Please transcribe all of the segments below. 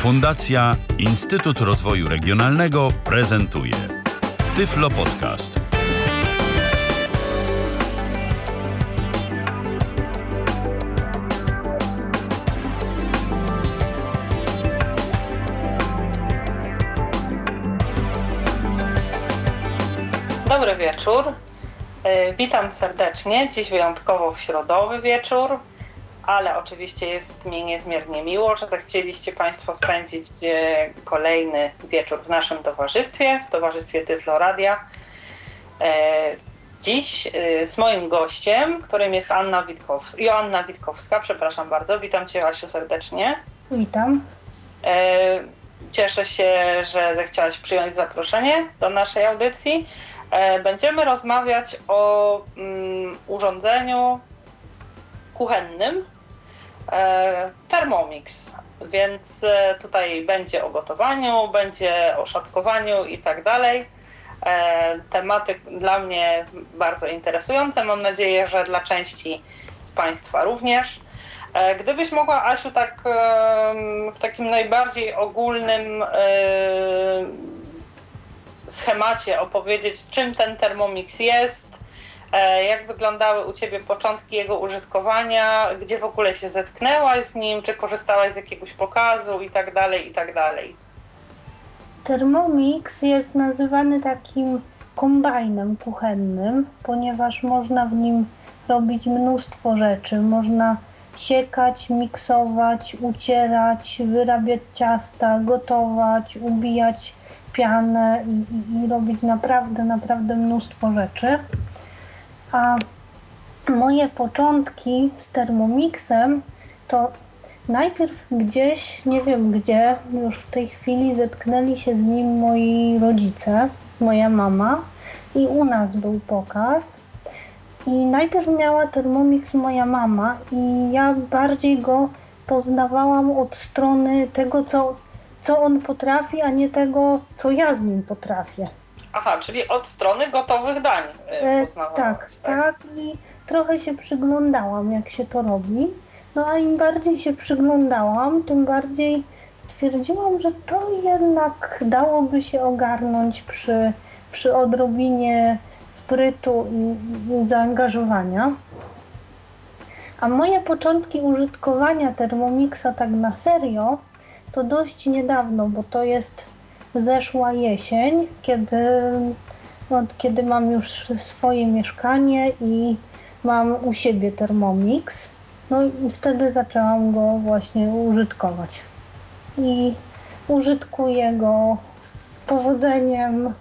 Fundacja Instytut Rozwoju Regionalnego prezentuje Tyflo Podcast. Dobry wieczór. E, Witam serdecznie. Dziś wyjątkowo w środowy wieczór, ale oczywiście jest mi niezmiernie miło, że zechcieliście Państwo spędzić e, kolejny wieczór w naszym towarzystwie, w towarzystwie Tyflo Radia. E, Dziś e, z moim gościem, którym jest Anna Witkows- Joanna Witkowska, przepraszam bardzo. Witam Cię Asiu serdecznie. Witam. Cieszę się, że zechciałaś przyjąć zaproszenie do naszej audycji. Będziemy rozmawiać o mm, urządzeniu kuchennym Thermomix. Więc e, tutaj będzie o gotowaniu, będzie o szatkowaniu i tak dalej. E, Tematy dla mnie bardzo interesujące. Mam nadzieję, że dla części z Państwa również. E, Gdybyś mogła, Asiu, tak w takim najbardziej ogólnym em, schemacie opowiedzieć, czym ten Thermomix jest, e, jak wyglądały u Ciebie początki jego użytkowania, gdzie w ogóle się zetknęłaś z nim, czy korzystałaś z jakiegoś pokazu i tak dalej, i tak dalej. Thermomix jest nazywany takim kombajnem kuchennym, ponieważ można w nim robić mnóstwo rzeczy. Można siekać, miksować, ucierać, wyrabiać ciasta, gotować, ubijać pianę i, i, i robić naprawdę, naprawdę mnóstwo rzeczy. A moje początki z Thermomixem to najpierw gdzieś, nie wiem gdzie, już w tej chwili zetknęli się z nim moi rodzice, moja mama i u nas był pokaz. I najpierw miała Thermomix moja mama i ja bardziej go poznawałam od strony tego, co, co on potrafi, a nie tego, co ja z nim potrafię. Aha, czyli od strony gotowych dań e, E, poznawałaś, tak, tak. I trochę się przyglądałam, jak się to robi. No a im bardziej się przyglądałam, tym bardziej stwierdziłam, że to jednak dałoby się ogarnąć przy, przy odrobinie sprytu i, i zaangażowania. A moje początki użytkowania Thermomixa tak na serio to dość niedawno, bo to jest zeszła jesień, kiedy, no, kiedy mam już swoje mieszkanie i mam u siebie Thermomix. No i wtedy zaczęłam go właśnie użytkować. I użytkuję go z powodzeniem,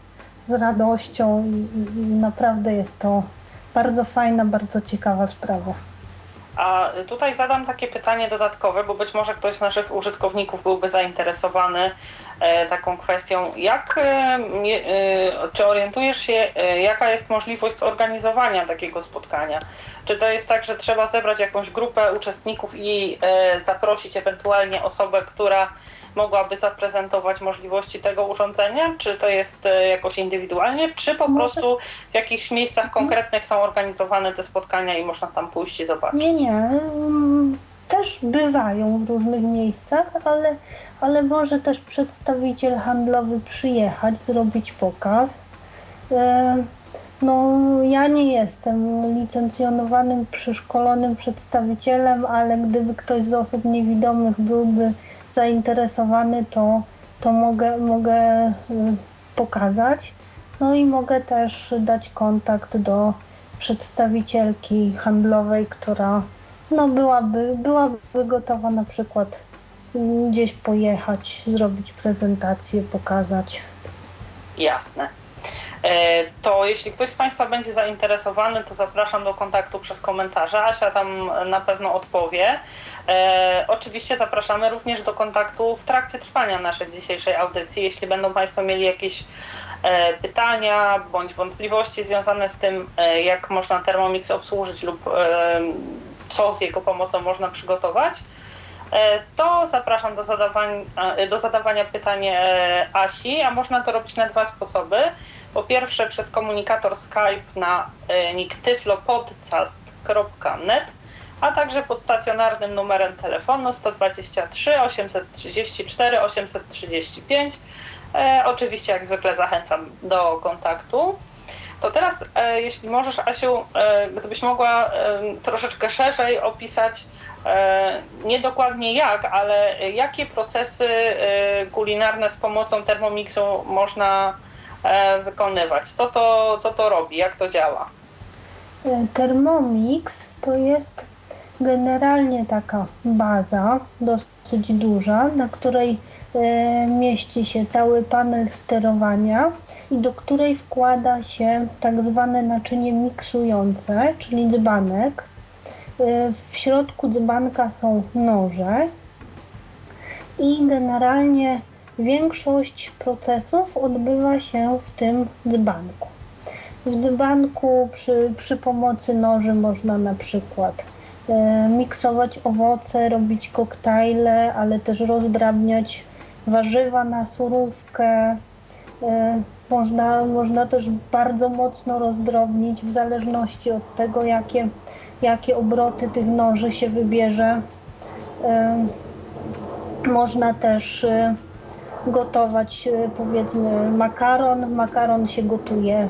z radością i, i, naprawdę jest to bardzo fajna, bardzo ciekawa sprawa. A tutaj zadam takie pytanie dodatkowe, bo być może ktoś z naszych użytkowników byłby zainteresowany taką kwestią. Jak, e, e, czy orientujesz się, e, jaka jest możliwość zorganizowania takiego spotkania? Czy to jest tak, że trzeba zebrać jakąś grupę uczestników i e, zaprosić ewentualnie osobę, która mogłaby zaprezentować możliwości tego urządzenia? Czy to jest e, jakoś indywidualnie, czy po Może- prostu w jakichś miejscach konkretnych są organizowane te spotkania i można tam pójść i zobaczyć? Nie, nie. mm, Też bywają w różnych miejscach, ale, ale może też przedstawiciel handlowy przyjechać, zrobić pokaz. E, No, ja nie jestem licencjonowanym, przeszkolonym przedstawicielem, ale gdyby ktoś z osób niewidomych byłby zainteresowany, to, to mogę, mogę y, pokazać. No i mogę też dać kontakt do przedstawicielki handlowej, która no byłaby, byłaby gotowa na przykład gdzieś pojechać, zrobić prezentację, pokazać. Jasne. E, To jeśli ktoś z Państwa będzie zainteresowany, to zapraszam do kontaktu przez komentarze. Asia tam na pewno odpowie. E, Oczywiście zapraszamy również do kontaktu w trakcie trwania naszej dzisiejszej audycji. Jeśli będą Państwo mieli jakieś e, pytania bądź wątpliwości związane z tym, jak można Thermomix obsłużyć lub co z jego pomocą można przygotować, to zapraszam do, zadawań, e, do zadawania pytań e, Asi, a można to robić na dwa sposoby. Po pierwsze przez komunikator Skype na e, nick tyflopodcast.net a także pod stacjonarnym numerem telefonu 123 834 835. E, oczywiście, jak zwykle, zachęcam do kontaktu. To teraz, e, jeśli możesz, Asiu, e, gdybyś mogła e, troszeczkę szerzej opisać, e, nie dokładnie jak, ale jakie procesy e, kulinarne z pomocą Thermomixu można e, wykonywać? Co to, co to robi? Jak to działa? E, Thermomix to jest generalnie taka baza dosyć duża, na której e, mieści się cały panel sterowania i do której wkłada się tak zwane naczynie miksujące, czyli dzbanek. E, W środku dzbanka są noże i generalnie większość procesów odbywa się w tym dzbanku. W dzbanku przy, przy pomocy noży można na przykład e, miksować owoce, robić koktajle, ale też rozdrabniać warzywa na surówkę. E, można, można też bardzo mocno rozdrobnić w zależności od tego, jakie, jakie obroty tych noży się wybierze. E, można też e, gotować e, powiedzmy makaron. Makaron się gotuje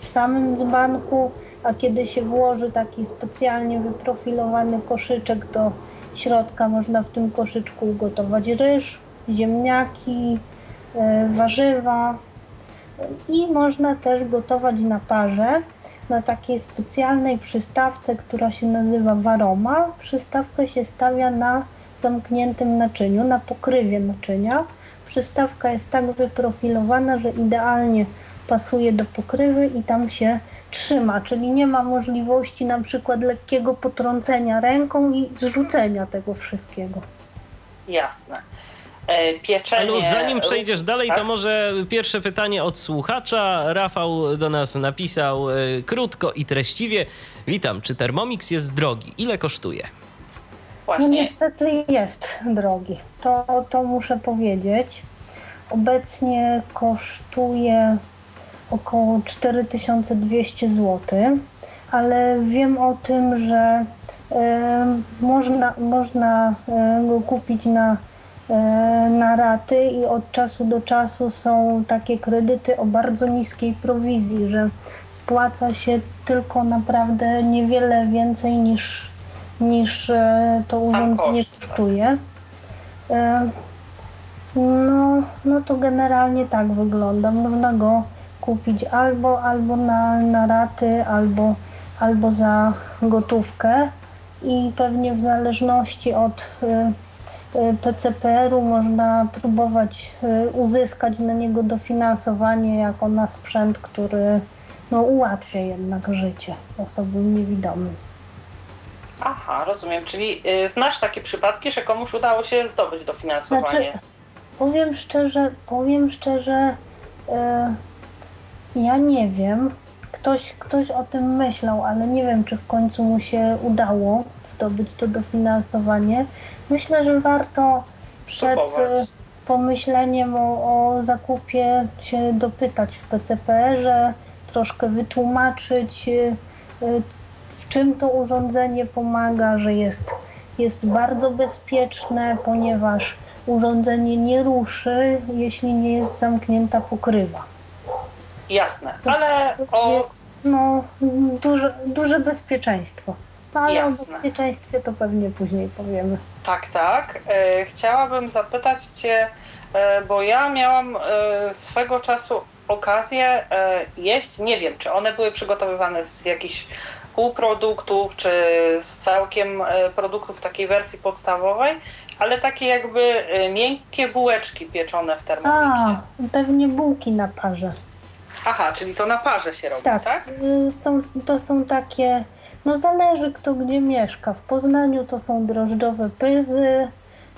w samym dzbanku, a kiedy się włoży taki specjalnie wyprofilowany koszyczek do środka, można w tym koszyczku ugotować ryż, ziemniaki, warzywa i można też gotować na parze na takiej specjalnej przystawce, która się nazywa waroma. Przystawkę się stawia na zamkniętym naczyniu, na pokrywie naczynia. Przystawka jest tak wyprofilowana, że idealnie pasuje do pokrywy i tam się trzyma, czyli nie ma możliwości na przykład lekkiego potrącenia ręką i zrzucenia tego wszystkiego. Jasne. E, Pieczenie. Zanim przejdziesz dalej, to Tak? może pierwsze pytanie od słuchacza. Rafał do nas napisał e, krótko i treściwie. Witam, czy Thermomix jest drogi? Ile kosztuje? No Właśnie. niestety jest drogi. To, to muszę powiedzieć. Obecnie kosztuje około 4200 zł, ale wiem o tym, że e, można, można e, go kupić na, e, na raty i od czasu do czasu są takie kredyty o bardzo niskiej prowizji, że spłaca się tylko naprawdę niewiele więcej niż, niż e, to urządzenie tak. kosztuje. E, No, no to generalnie tak wygląda. Można go kupić albo, albo na, na raty, albo, albo za gotówkę i pewnie w zależności od PCPR-u można próbować y, uzyskać na niego dofinansowanie jako na sprzęt, który no, ułatwia jednak życie osobom niewidomym. Aha, rozumiem. Czyli y, znasz takie przypadki, że komuś udało się zdobyć dofinansowanie? Znaczy, powiem szczerze, powiem szczerze, e, ja nie wiem. Ktoś, ktoś o tym myślał, ale nie wiem, czy w końcu mu się udało zdobyć to dofinansowanie. Myślę, że warto przed Próbować. e, pomyśleniem o, o zakupie się dopytać w PCPR-ze, troszkę wytłumaczyć, e, e, w czym to urządzenie pomaga, że jest, jest bardzo bezpieczne, ponieważ urządzenie nie ruszy, jeśli nie jest zamknięta pokrywa. Jasne, ale o Jest no, duże, duże bezpieczeństwo. No, ale Jasne. o bezpieczeństwie to pewnie później powiemy. tak, tak. E, chciałabym zapytać Cię, e, bo ja miałam e, swego czasu okazję jeść, nie wiem, czy one były przygotowywane z jakichś półproduktów, czy z całkiem produktów takiej wersji podstawowej, ale takie jakby miękkie bułeczki pieczone w A, termomixie. pewnie bułki na parze. Aha, czyli to na parze się robi, Tak, tak? y, Są, to są takie, no zależy kto gdzie mieszka. W Poznaniu to są drożdżowe pyzy,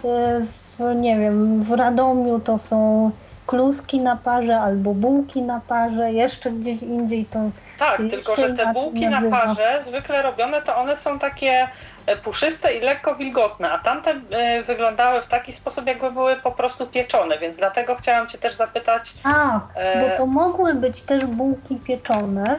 y, w, nie wiem, w Radomiu to są kluski na parze albo bułki na parze, jeszcze gdzieś indziej to Tak, tylko że te bułki na parze zwykle robione to one są takie e, puszyste i lekko wilgotne, a tamte e, wyglądały w taki sposób, jakby były po prostu pieczone, więc dlatego chciałam Cię też zapytać, A, E, bo to mogły być też bułki pieczone,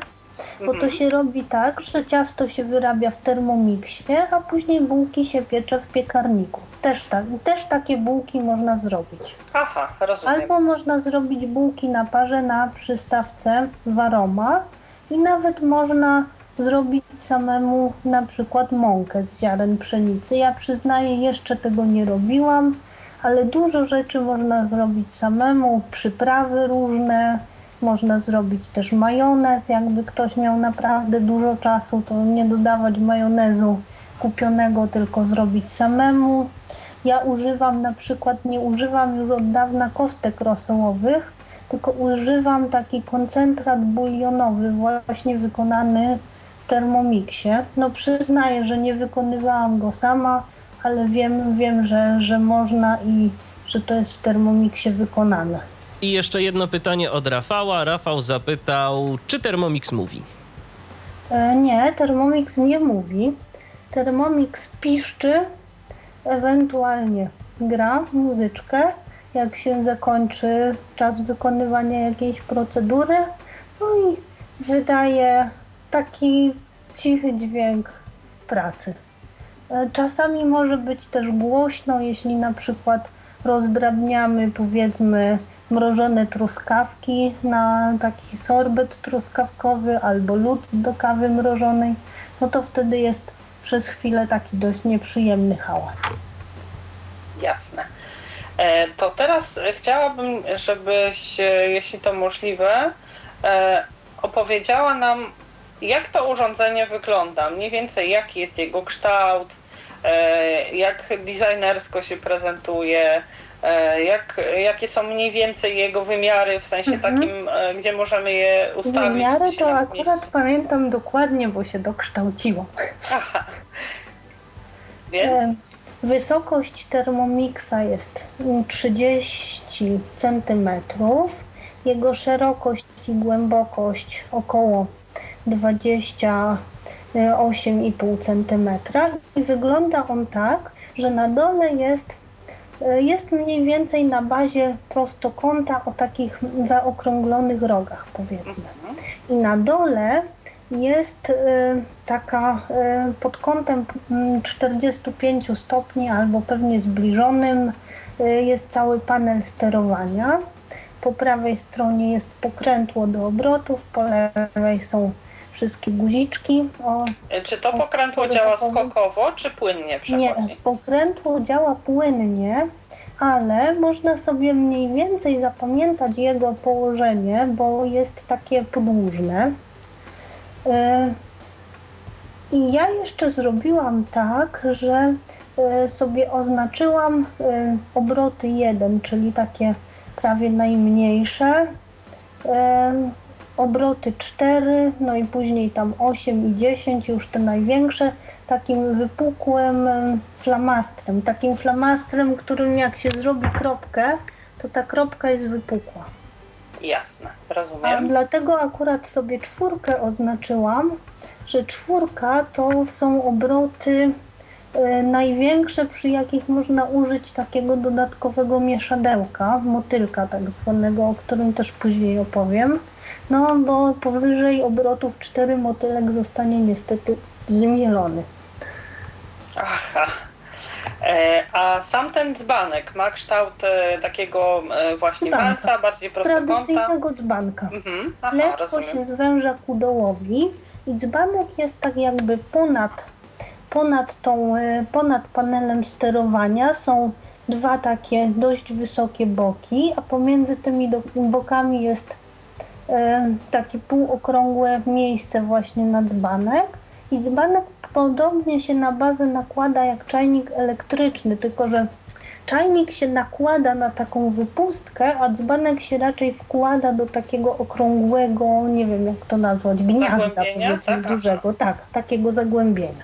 Bo to Mhm. się robi tak, że ciasto się wyrabia w termomiksie, a później bułki się piecze w piekarniku. Też, tak, też takie bułki można zrobić. Aha, rozumiem. Albo można zrobić bułki na parze na przystawce w aroma i nawet można zrobić samemu na przykład mąkę z ziaren pszenicy. Ja przyznaję, jeszcze tego nie robiłam, ale dużo rzeczy można zrobić samemu, przyprawy różne, można zrobić też majonez, jakby ktoś miał naprawdę dużo czasu, to nie dodawać majonezu kupionego, tylko zrobić samemu. Ja używam na przykład, nie używam już od dawna kostek rosołowych, tylko używam taki koncentrat bulionowy, właśnie wykonany w Thermomixie. No przyznaję, że nie wykonywałam go sama, ale wiem, wiem że, że można i że to jest w Thermomixie wykonane. I jeszcze jedno pytanie od Rafała. Rafał zapytał, czy Thermomix mówi? E, Nie, Thermomix nie mówi. Thermomix piszczy, ewentualnie gra muzyczkę, jak się zakończy czas wykonywania jakiejś procedury. No i wydaje taki cichy dźwięk pracy. E, Czasami może być też głośno, jeśli na przykład rozdrabniamy powiedzmy mrożone truskawki na taki sorbet truskawkowy albo lód do kawy mrożonej, no to wtedy jest przez chwilę taki dość nieprzyjemny hałas. Jasne. E, To teraz chciałabym, żebyś, e, jeśli to możliwe, e, opowiedziała nam, jak to urządzenie wygląda, mniej więcej jaki jest jego kształt, jak designersko się prezentuje, jak, jakie są mniej więcej jego wymiary, w sensie Mhm. takim, e, gdzie możemy je ustawić. Wymiary to akurat pamiętam dokładnie, bo się dokształciłam. Aha. Więc E, Wysokość Thermomixa jest 30 cm. Jego szerokość i głębokość około 28,5 cm. I wygląda on tak, że na dole jest, e, jest mniej więcej na bazie prostokąta o takich zaokrąglonych rogach, powiedzmy. I na dole jest y, taka y, pod kątem mm, 45 stopni albo pewnie zbliżonym y, jest cały panel sterowania. Po prawej stronie jest pokrętło do obrotów, po lewej są wszystkie guziczki. O, e, czy to pokrętło działa skokowo, czy płynnie przechodzi? nie, pokrętło działa płynnie, ale można sobie mniej więcej zapamiętać jego położenie, bo jest takie podłużne. Y, I ja jeszcze zrobiłam tak, że y, sobie oznaczyłam obroty 1, czyli takie prawie najmniejsze, obroty 4, no i później tam 8 i 10, już te największe, takim wypukłym flamastrem, takim flamastrem, którym jak się zrobi kropkę, to ta kropka jest wypukła. Jasne, A rozumiem. dlatego akurat sobie czwórkę oznaczyłam, że czwórka to są obroty e, największe, przy jakich można użyć takiego dodatkowego mieszadełka, motylka tak zwanego, o którym też później opowiem. No bo powyżej obrotów 4 motylek zostanie niestety zmielony. Aha. E, A sam ten dzbanek ma kształt e, takiego e, właśnie Dzbanka. malca, bardziej prostokąta. Tradycyjnego dzbanka. Mhm. Aha, Lekko rozumiem. się zwęża ku dołowi i dzbanek jest tak jakby ponad, ponad, tą, ponad panelem sterowania. Są dwa takie dość wysokie boki, a pomiędzy tymi do, bokami jest e, takie półokrągłe miejsce właśnie na dzbanek. I dzbanek podobnie się na bazę nakłada jak czajnik elektryczny, tylko że czajnik się nakłada na taką wypustkę, a dzbanek się raczej wkłada do takiego okrągłego, nie wiem jak to nazwać, gniazda tak? Aha. dużego, tak, takiego zagłębienia.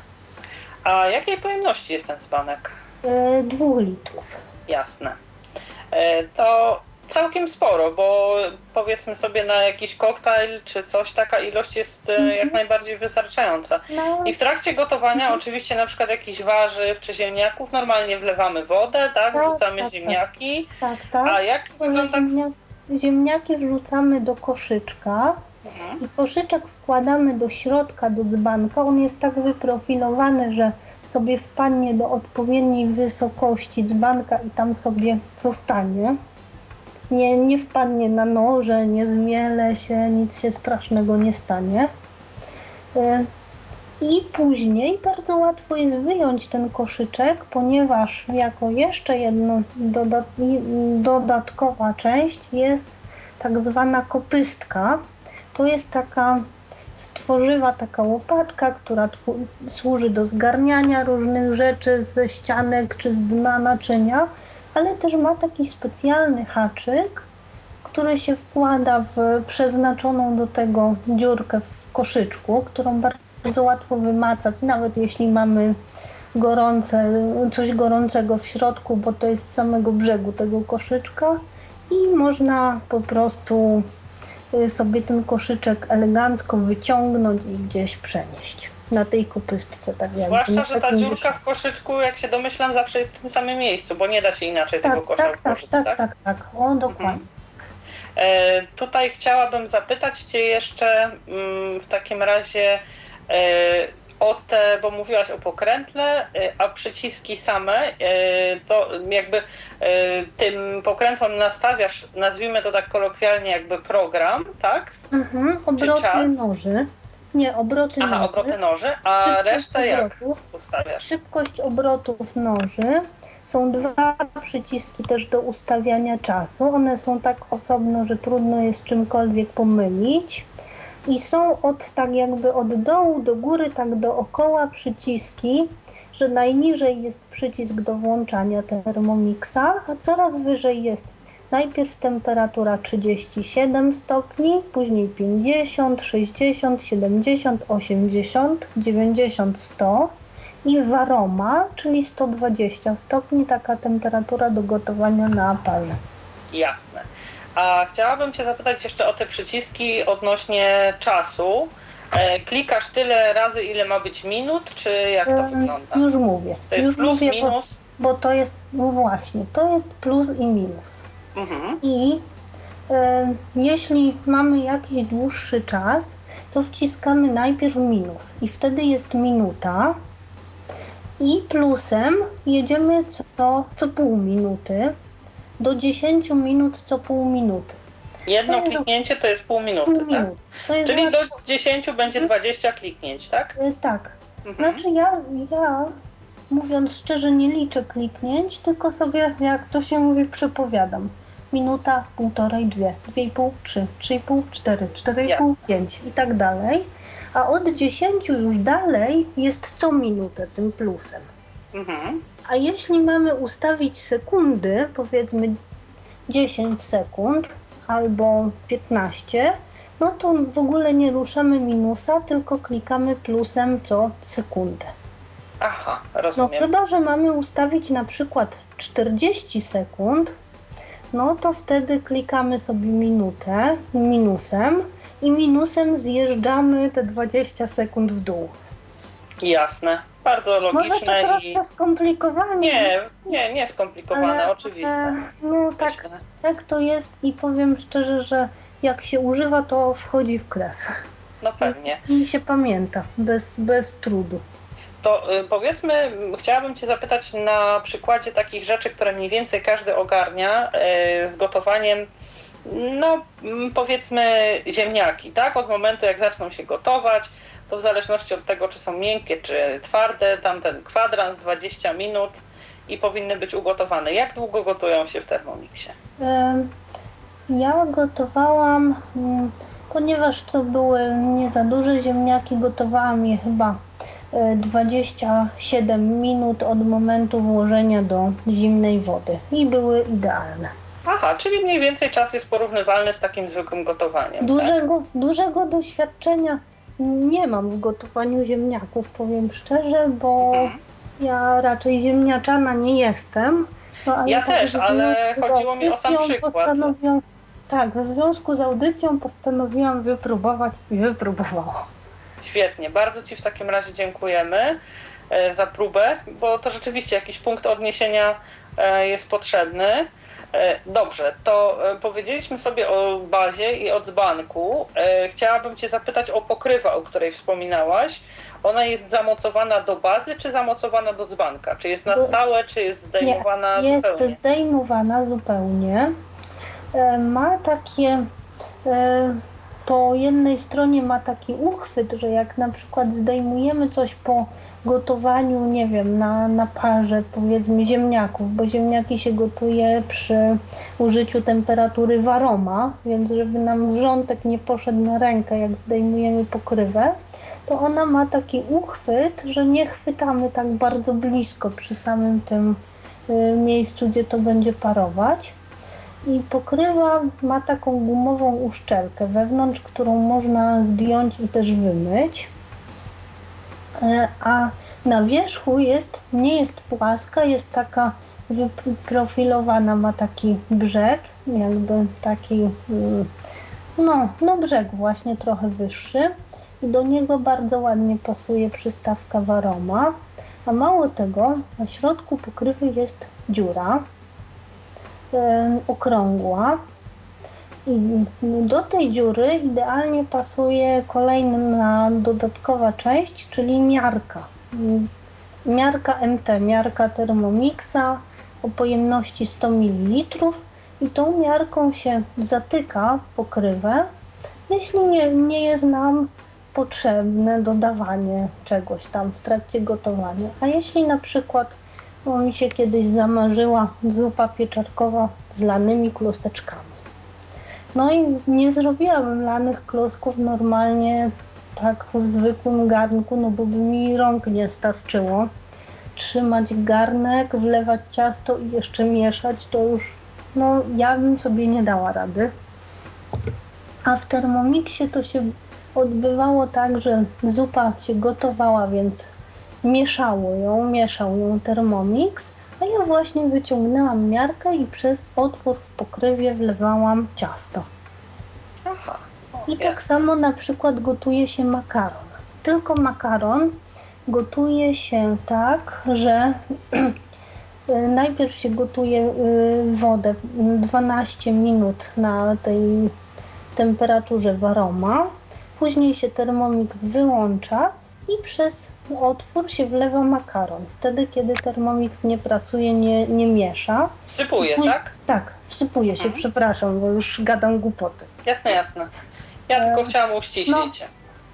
A jakiej pojemności jest ten dzbanek? E, dwóch litrów. Jasne. E, To całkiem sporo, bo powiedzmy sobie na jakiś koktajl czy coś, taka ilość jest Mhm. jak najbardziej wystarczająca. No, I w trakcie gotowania oczywiście na przykład jakichś warzyw czy ziemniaków normalnie wlewamy wodę, tak? Tak, Wrzucamy tak, tak. ziemniaki. tak, tak. A jak wygląda... ziemnia, ziemniaki wrzucamy do koszyczka I koszyczek wkładamy do środka, do dzbanka. On jest tak wyprofilowany, że sobie wpadnie do odpowiedniej wysokości dzbanka i tam sobie zostanie. Nie, nie wpadnie na noże, nie zmiele się, nic się strasznego nie stanie. E, I później bardzo łatwo jest wyjąć ten koszyczek, ponieważ jako jeszcze jedna doda dodatkowa część jest tak zwana kopystka. To jest taka stworzywa taka łopatka, która służy do zgarniania różnych rzeczy ze ścianek czy z dna naczynia, ale też ma taki specjalny haczyk, który się wkłada w przeznaczoną do tego dziurkę w koszyczku, którą bardzo łatwo wymacać, nawet jeśli mamy gorące, coś gorącego w środku, bo to jest z samego brzegu tego koszyczka i można po prostu y, sobie ten koszyczek elegancko wyciągnąć i gdzieś przenieść na tej kopystce. Tak Zwłaszcza, że ta dziurka w koszyczku, jak się domyślam, zawsze jest w tym samym miejscu, bo nie da się inaczej tak, tego kosza tak, tak, tak, tak, tak, tak, o dokładnie. Mhm. Tutaj chciałabym zapytać Cię jeszcze mm, w takim razie e, o te, bo mówiłaś o pokrętle, e, a przyciski same, to jakby tym pokrętłom nastawiasz, nazwijmy to tak kolokwialnie, jakby program, tak? Mhm, obroty noży. Nie, obroty Aha, noży. obroty noży, a Szybkość resztę jak ustawiasz? Szybkość obrotów noży. Są dwa przyciski też do ustawiania czasu. One są tak osobno, że trudno jest czymkolwiek pomylić. I są od tak jakby od dołu do góry, tak dookoła przyciski, że najniżej jest przycisk do włączania Thermomixa, a coraz wyżej jest najpierw temperatura 37 stopni, później 50, 60, 70, 80, 90, 100 i waroma, czyli 120 stopni, taka temperatura do gotowania na palę. Jasne. A chciałabym Cię zapytać jeszcze o te przyciski odnośnie czasu. E, klikasz tyle razy, ile ma być minut, czy jak to wygląda? Już mówię. To jest już plus, mówię, minus? Bo, bo, to jest, no właśnie, to jest plus i minus. Mhm. I e, jeśli mamy jakiś dłuższy czas, to wciskamy najpierw minus i wtedy jest minuta, i plusem jedziemy co, co pół minuty do 10 minut co pół minuty. Jedno to kliknięcie to jest pół minuty, pół tak? Minut. Czyli do 10 będzie 20 kliknięć, tak? E, tak. Mhm. Znaczy ja, ja mówiąc szczerze nie liczę kliknięć, tylko sobie jak to się mówi przepowiadam. Minuta, półtorej, dwie, dwie i pół, trzy, trzy i pół, cztery, cztery i pół, pięć i tak dalej a od 10 już dalej jest co minutę tym plusem. Mhm. A jeśli mamy ustawić sekundy, powiedzmy 10 sekund albo 15, no to w ogóle nie ruszamy minusa, tylko klikamy plusem co sekundę. Aha, rozumiem. No chyba, że mamy ustawić na przykład 40 sekund, no to wtedy klikamy sobie minutę minusem, i minusem zjeżdżamy te 20 sekund w dół. Jasne. Bardzo logiczne. Może to troszkę i... skomplikowane. Nie, nie, nie skomplikowane, ale, oczywiście. No tak, tak to jest i powiem szczerze, że jak się używa, to wchodzi w krew. No pewnie. I się pamięta, bez, bez trudu. To y, powiedzmy, chciałabym Cię zapytać na przykładzie takich rzeczy, które mniej więcej każdy ogarnia y, z gotowaniem no mm, powiedzmy ziemniaki, tak? Od momentu jak zaczną się gotować, to w zależności od tego, czy są miękkie, czy twarde, tamten kwadrans 20 minut i powinny być ugotowane. Jak długo gotują się w Thermomixie? Ja gotowałam, mm, ponieważ to były nie za duże ziemniaki, gotowałam je chyba 27 e, minut od momentu włożenia do zimnej wody i były idealne. Aha, czyli mniej więcej czas jest porównywalny z takim zwykłym gotowaniem. Dużego, tak? dużego doświadczenia nie mam w gotowaniu ziemniaków, powiem szczerze, bo mhm. ja raczej ziemniaczana nie jestem. No, ja tak też, ale chodziło mi o sam przykład. Tak, w związku z audycją postanowiłam wypróbować i wypróbowałam. Świetnie, bardzo Ci w takim razie dziękujemy e, za próbę, bo to rzeczywiście jakiś punkt odniesienia e, jest potrzebny. E, dobrze, to powiedzieliśmy sobie o bazie i o dzbanku. Chciałabym Cię zapytać o pokrywę, o której wspominałaś. Ona jest zamocowana do bazy, czy zamocowana do dzbanka? Czy jest na stałe, czy jest zdejmowana Nie, jest zupełnie? zdejmowana zupełnie. Ma takie, po jednej stronie ma taki uchwyt, że jak na przykład zdejmujemy coś po gotowaniu, nie wiem, na, na parze powiedzmy ziemniaków, bo ziemniaki się gotuje przy użyciu temperatury waroma, więc żeby nam wrzątek nie poszedł na rękę, jak zdejmujemy pokrywę, to ona ma taki uchwyt, że nie chwytamy tak bardzo blisko przy samym tym y, miejscu, gdzie to będzie parować. I pokrywa ma taką gumową uszczelkę wewnątrz, którą można zdjąć i też wymyć. E, A na wierzchu jest, nie jest płaska, jest taka wyprofilowana, ma taki brzeg, jakby taki, mm, no, no brzeg właśnie trochę wyższy. I do niego bardzo ładnie pasuje przystawka waroma. A mało tego, na środku pokrywy jest dziura okrągła. I do tej dziury idealnie pasuje kolejna dodatkowa część, czyli miarka. Miarka MT, miarka Thermomixa o pojemności 100 ml i tą miarką się zatyka pokrywę, jeśli nie, nie jest nam potrzebne dodawanie czegoś tam w trakcie gotowania. A jeśli na przykład bo mi się kiedyś zamarzyła zupa pieczarkowa z lanymi kluseczkami. No i nie zrobiłabym lanych klosków normalnie tak w zwykłym garnku, no bo by mi rąk nie starczyło. Trzymać garnek, wlewać ciasto i jeszcze mieszać, to już no ja bym sobie nie dała rady. A w Thermomixie to się odbywało tak, że zupa się gotowała, więc mieszało ją, mieszał ją Thermomix, a ja właśnie wyciągnęłam miarkę i przez otwór w pokrywie wlewałam ciasto. Aha. I tak samo na przykład gotuje się makaron. Tylko makaron gotuje się tak, że najpierw się gotuje y, wodę 12 minut na tej temperaturze waroma, później się Thermomix wyłącza i przez otwór się wlewa makaron. Wtedy, kiedy Thermomix nie pracuje, nie, nie miesza. Wsypuje, Póź- tak? Tak, wsypuje się, Mhm. przepraszam, bo już gadam głupoty. Jasne, jasne. Ja E, tylko chciałam uściślić.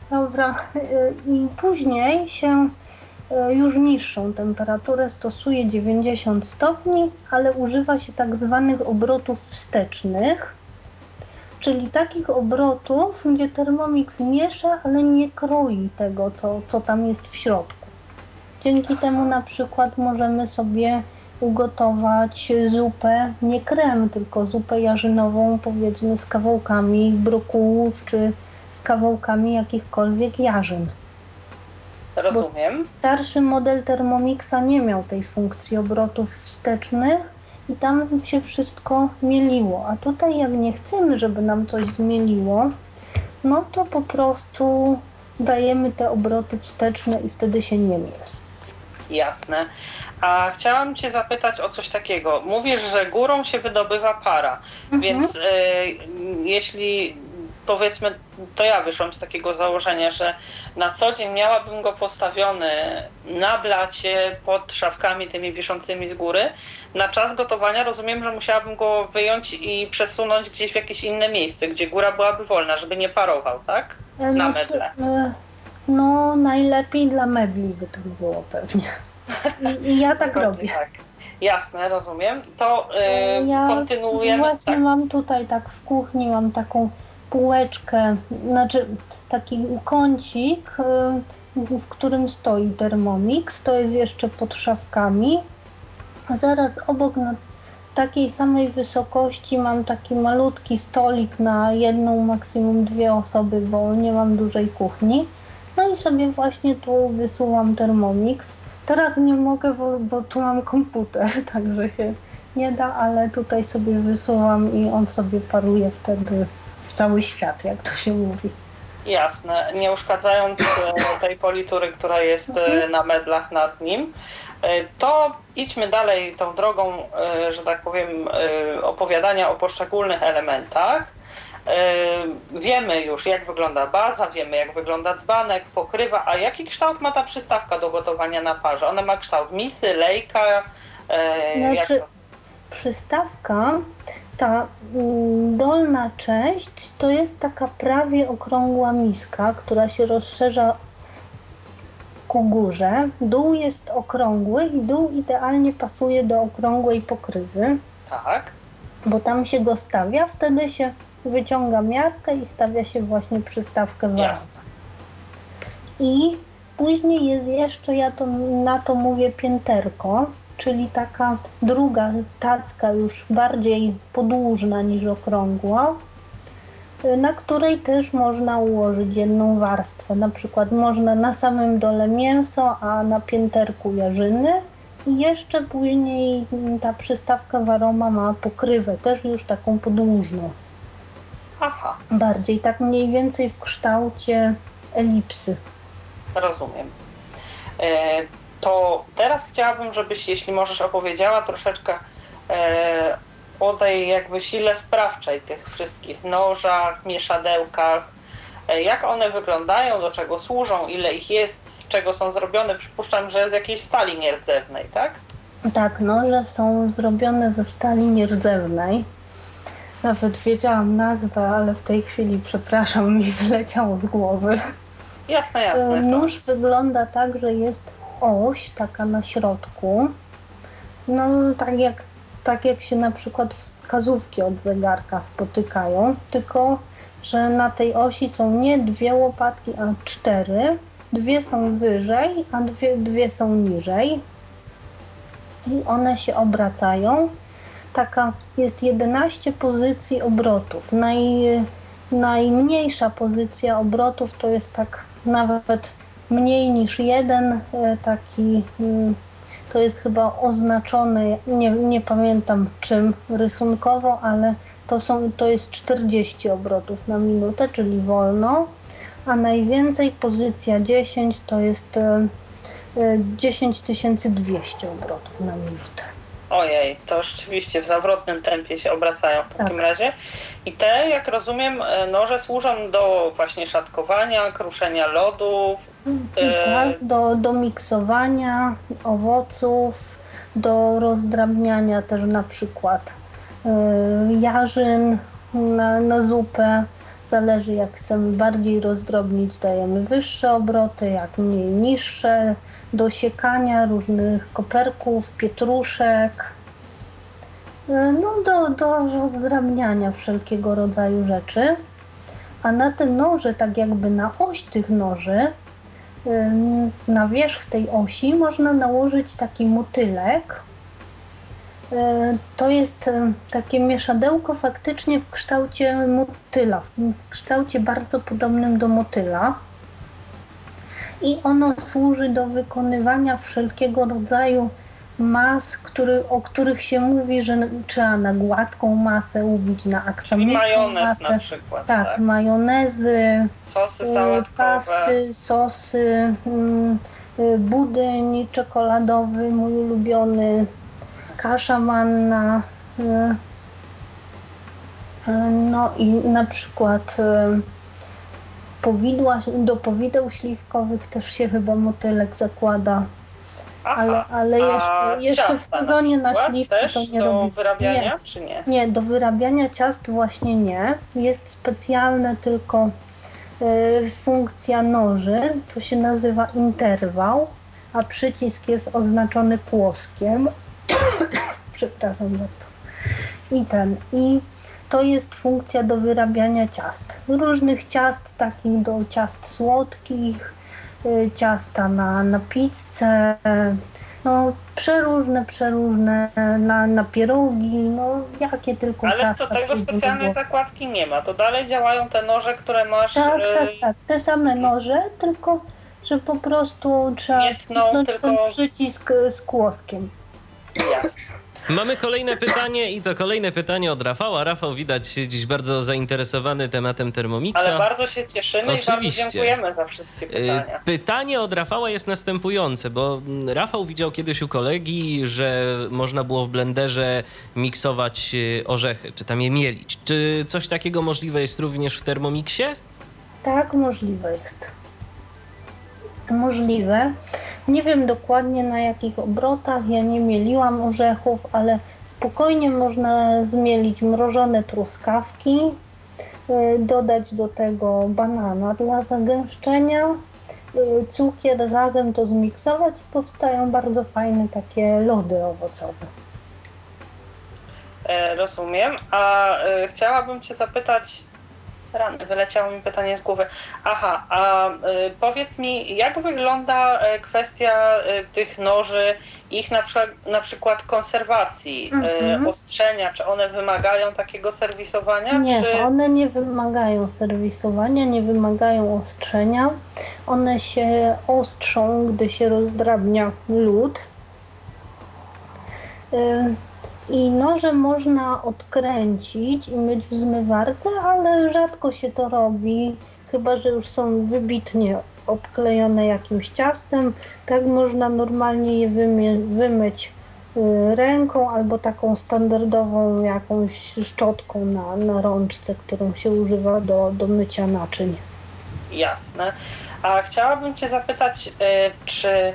Dobra, y, i później się y, już niższą temperaturę stosuje 90 stopni, ale używa się tak zwanych obrotów wstecznych, czyli takich obrotów, gdzie Thermomix miesza, ale nie kroi tego, co, co tam jest w środku. Dzięki temu na przykład możemy sobie ugotować zupę, nie krem, tylko zupę jarzynową, powiedzmy z kawałkami brokułów czy z kawałkami jakichkolwiek jarzyn. Rozumiem. Starszy model Thermomixa nie miał tej funkcji obrotów wstecznych i tam się wszystko mieliło. A tutaj jak nie chcemy, żeby nam coś zmieliło, no to po prostu dajemy te obroty wsteczne i wtedy się nie mieli. Jasne. A chciałam Cię zapytać o coś takiego. Mówisz, że górą się wydobywa para, Mhm. więc y, jeśli powiedzmy, to ja wyszłam z takiego założenia, że na co dzień miałabym go postawiony na blacie pod szafkami tymi wiszącymi z góry. Na czas gotowania rozumiem, że musiałabym go wyjąć i przesunąć gdzieś w jakieś inne miejsce, gdzie góra byłaby wolna, żeby nie parował, tak? E, Na znaczy, medle. e, No, najlepiej dla mebli by to było pewnie. I, i ja tak robię. Tak. Jasne, rozumiem. To y, E, Ja kontynuujemy. Właśnie Tak. mam tutaj tak w kuchni, mam taką półeczkę, znaczy taki kącik, y, w którym stoi Thermomix. To jest jeszcze pod szafkami. A zaraz obok na takiej samej wysokości mam taki malutki stolik na jedną, maksimum dwie osoby, bo nie mam dużej kuchni. No i sobie właśnie tu wysuwam Thermomix. Teraz nie mogę, bo, bo tu mam komputer, także się nie da, ale tutaj sobie wysuwam i on sobie paruje wtedy cały świat, jak to się mówi. Jasne, nie uszkadzając e, tej politury, która jest e, Mhm. na medlach nad nim. to idźmy dalej tą drogą, że tak powiem, opowiadania o poszczególnych elementach. Wiemy już, jak wygląda baza, wiemy, jak wygląda dzbanek, pokrywa, a jaki kształt ma ta przystawka do gotowania na parze? Ona ma kształt misy, lejka? Znaczy, jak... przystawka, ta mm, dolna część to jest taka prawie okrągła miska, która się rozszerza ku górze. Dół jest okrągły i dół idealnie pasuje do okrągłej pokrywy. Tak. Bo tam się go stawia, wtedy się wyciąga miarkę i stawia się właśnie przystawkę w I później jest jeszcze, ja to, na to mówię pięterko, czyli taka druga tacka już bardziej podłużna niż okrągła, na której też można ułożyć jedną warstwę. Na przykład można na samym dole mięso, a na pięterku jarzyny. I jeszcze później ta przystawka waroma ma pokrywę, też już taką podłużną. Aha. Bardziej tak mniej więcej w kształcie elipsy. Rozumiem. To teraz chciałabym, żebyś, jeśli możesz, opowiedziała troszeczkę e, o tej jakby sile sprawczej tych wszystkich nożach, mieszadełkach, e, jak one wyglądają, do czego służą, ile ich jest, z czego są zrobione. Przypuszczam, że z jakiejś stali nierdzewnej, tak? Tak, noże są zrobione ze stali nierdzewnej. Nawet wiedziałam nazwę, ale w tej chwili, przepraszam, mi zleciało z głowy. Jasne, jasne. E, nóż wygląda tak, że jest oś taka na środku. No tak jak, tak jak się na przykład wskazówki od zegarka spotykają, tylko że na tej osi są nie dwie łopatki, a cztery. Dwie są wyżej, a dwie, dwie są niżej. I one się obracają. Taka jest 11 pozycji obrotów. Naj, najmniejsza pozycja obrotów to jest tak nawet mniej niż jeden e, taki, mm, to jest chyba oznaczone, nie, nie pamiętam czym rysunkowo, ale to, są, to jest 40 obrotów na minutę, czyli wolno, a najwięcej pozycja 10 to jest 10 e, 200 obrotów na minutę. Ojej, to rzeczywiście w zawrotnym tempie się obracają w takim tak. razie. I te, jak rozumiem, e, noże służą do właśnie szatkowania, kruszenia lodów. Tak, do, do miksowania owoców, do rozdrabniania też na przykład e, jarzyn na, na zupę. Zależy jak chcemy bardziej rozdrobnić, dajemy wyższe obroty, jak mniej niższe do siekania różnych koperków, pietruszek, e, no do, do rozdrabniania wszelkiego rodzaju rzeczy. A na te noże, tak jakby na oś tych noży, na wierzch tej osi można nałożyć taki motylek. To jest takie mieszadełko faktycznie w kształcie motyla, w kształcie bardzo podobnym do motyla i ono służy do wykonywania wszelkiego rodzaju mas, który, o których się mówi, że trzeba na gładką masę ubić, na aksamitną majonez masę. na przykład. Tak, tak, majonezy, sosy y, sałatkowe. pasty, sosy, mm, y, budyń czekoladowy, mój ulubiony, kasza manna. Y, no i na przykład powidła, do powideł śliwkowych też się chyba motylek zakłada. Aha. Ale, ale jeszcze, jeszcze w sezonie na, na śliwki to nie do robi. wyrabiania, nie, czy nie? Nie, do wyrabiania ciast właśnie nie. Jest specjalne tylko y, funkcja noży, to się nazywa interwał, a przycisk jest oznaczony kłoskiem. Przepraszam bardzo. I ten, i to jest funkcja do wyrabiania ciast. Różnych ciast, takich do ciast słodkich, y, ciasta na, na pizzę, no przeróżne, przeróżne, na, na pierogi, no jakie tylko Ale to tego specjalnej zakładki nie ma, to dalej działają te noże, które masz... Tak, tak, y, tak, te same noże, tylko że po prostu trzeba wcisnąć tylko... ten przycisk z kłoskiem. Jasne. Mamy kolejne pytanie i to kolejne pytanie od Rafała. Rafał widać dziś bardzo zainteresowany tematem Thermomixa. Ale bardzo się cieszymy Oczywiście. i bardzo dziękujemy za wszystkie y, pytania. Pytanie od Rafała jest następujące, bo mm, Rafał widział kiedyś u kolegi, że można było w blenderze miksować y, orzechy, czy tam je mielić. Czy coś takiego możliwe jest również w Thermomixie? Tak, możliwe jest. Możliwe. Nie wiem dokładnie na jakich obrotach, ja nie mieliłam orzechów, ale spokojnie można zmielić mrożone truskawki, y, dodać do tego banana dla zagęszczenia, y, cukier razem to zmiksować i powstają bardzo fajne takie lody owocowe. E, rozumiem. A e, chciałabym Cię zapytać, Rany, wyleciało mi pytanie z głowy. Aha, a y, powiedz mi, jak wygląda y, kwestia y, tych noży, ich na, na przykład konserwacji, mm-hmm. ostrzenia? Czy one wymagają takiego serwisowania? Nie, czy... one nie wymagają serwisowania, nie wymagają ostrzenia. One się ostrzą, gdy się rozdrabnia lód. I noże można odkręcić i myć w zmywarce, ale rzadko się to robi, chyba że już są wybitnie obklejone jakimś ciastem. Tak można normalnie je wymie- wymyć y, ręką albo taką standardową jakąś szczotką na, na rączce, którą się używa do, do mycia naczyń. Jasne. A chciałabym Cię zapytać, y, czy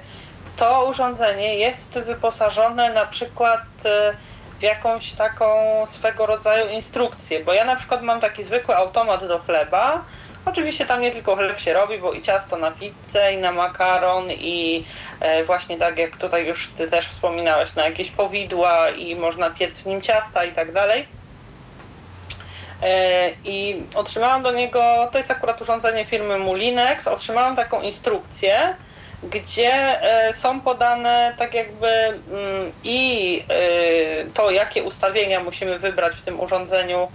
to urządzenie jest wyposażone na przykład y, jakąś taką swego rodzaju instrukcję, bo ja na przykład mam taki zwykły automat do chleba. Oczywiście tam nie tylko chleb się robi, bo i ciasto na pizzę, i na makaron, i e, właśnie tak jak tutaj już ty też wspominałeś, na jakieś powidła i można piec w nim ciasta i tak dalej. E, I otrzymałam do niego, to jest akurat urządzenie firmy Mulinex, otrzymałam taką instrukcję, gdzie e, są podane tak jakby mm, i e, to, jakie ustawienia musimy wybrać w tym urządzeniu,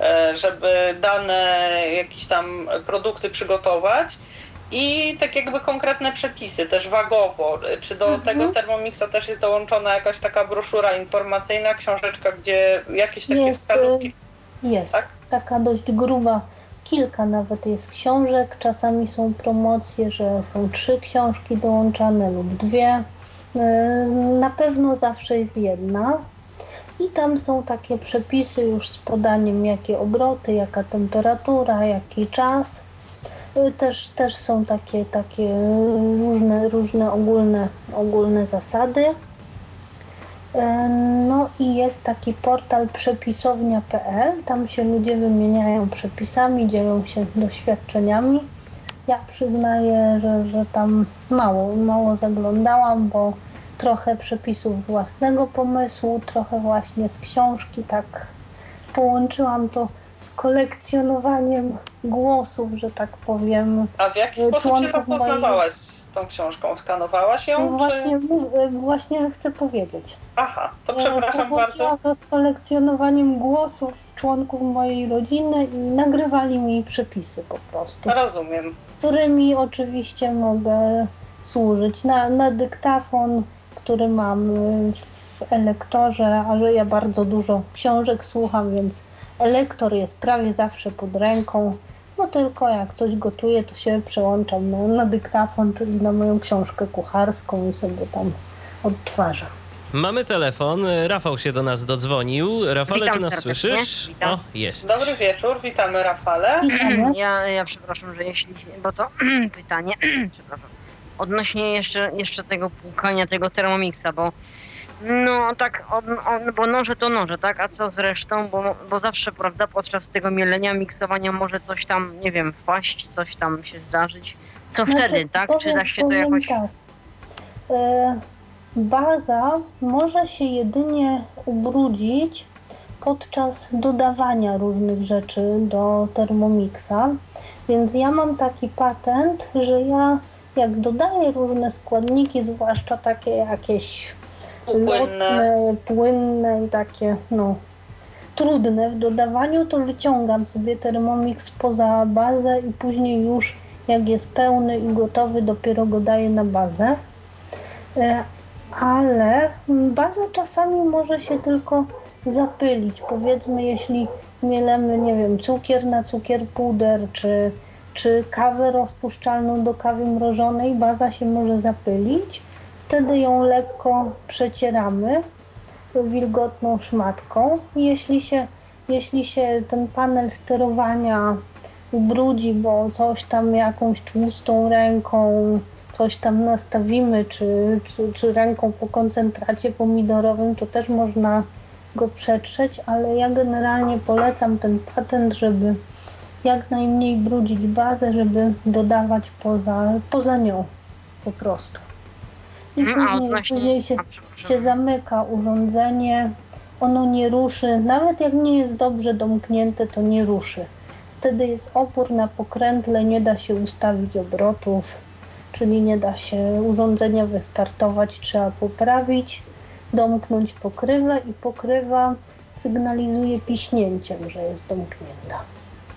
e, żeby dane jakieś tam produkty przygotować i tak jakby konkretne przepisy, też wagowo. Czy do mhm. tego Thermomixa też jest dołączona jakaś taka broszura informacyjna, książeczka, gdzie jakieś takie jest, wskazówki? Jest, tak? taka dość gruba kilka nawet jest książek. Czasami są promocje, że są trzy książki dołączane lub dwie. E, na pewno zawsze jest jedna. I tam są takie przepisy już z podaniem, jakie obroty, jaka temperatura, jaki czas. E, też, też są takie, takie różne, różne ogólne, ogólne zasady. E, no i jest taki portal przepisownia.pl, tam się ludzie wymieniają przepisami, dzielą się doświadczeniami. Ja przyznaję, że, że tam mało, mało zaglądałam, bo trochę przepisów własnego pomysłu, trochę właśnie z książki, tak połączyłam to z kolekcjonowaniem głosów, że tak powiem. A w jaki sposób się zapoznawałaś tą książką? Skanowałaś ją? No właśnie, czy... właśnie chcę powiedzieć. Aha, to przepraszam bardzo. to z kolekcjonowaniem głosów członków mojej rodziny i nagrywali mi przepisy po prostu. Rozumiem. Którymi oczywiście mogę służyć. Na, na dyktafon, który mam w elektorze, a że ja bardzo dużo książek słucham, więc elektor jest prawie zawsze pod ręką. No tylko jak coś gotuję, to się przełączam na, na dyktafon, czyli na moją książkę kucharską i sobie tam odtwarzam. Mamy telefon. Rafał się do nas dodzwonił. Rafale, Witam czy nas serdecznie. słyszysz? Witam. O, jest. Dobry wieczór, witamy Rafale. Ja, ja przepraszam, że jeśli, bo to pytanie, przepraszam, odnośnie jeszcze, jeszcze tego płukania tego Thermomixa, bo no tak, on, on, bo noże to noże, tak? A co z resztą? Bo, bo zawsze, prawda, podczas tego mielenia, miksowania może coś tam, nie wiem, wpaść, coś tam się zdarzyć. Co Znaczy, wtedy, tak? Czy da się to jakoś... Tak. E, baza może się jedynie ubrudzić podczas dodawania różnych rzeczy do Thermomixa. Więc ja mam taki patent, że ja jak dodaję różne składniki, zwłaszcza takie jakieś Płynne. płynne i takie no trudne w dodawaniu, to wyciągam sobie Thermomix poza bazę i później już jak jest pełny i gotowy, dopiero go daję na bazę. E, ale baza czasami może się tylko zapylić. Powiedzmy, jeśli mielemy, nie wiem, cukier na cukier puder, czy, czy kawę rozpuszczalną do kawy mrożonej, baza się może zapylić. Wtedy ją lekko przecieramy wilgotną szmatką. Jeśli się, jeśli się ten panel sterowania ubrudzi, bo coś tam jakąś tłustą ręką coś tam nastawimy, czy, czy, czy ręką po koncentracie pomidorowym, to też można go przetrzeć, ale ja generalnie polecam ten patent, żeby jak najmniej brudzić bazę, żeby dodawać poza, poza nią po prostu. I a później, odnośnie- później się, a, się zamyka urządzenie, ono nie ruszy, nawet jak nie jest dobrze domknięte, to nie ruszy. Wtedy jest opór na pokrętle, nie da się ustawić obrotów, czyli nie da się urządzenia wystartować, trzeba poprawić, domknąć pokrywę i pokrywa sygnalizuje piśnięciem, że jest domknięta.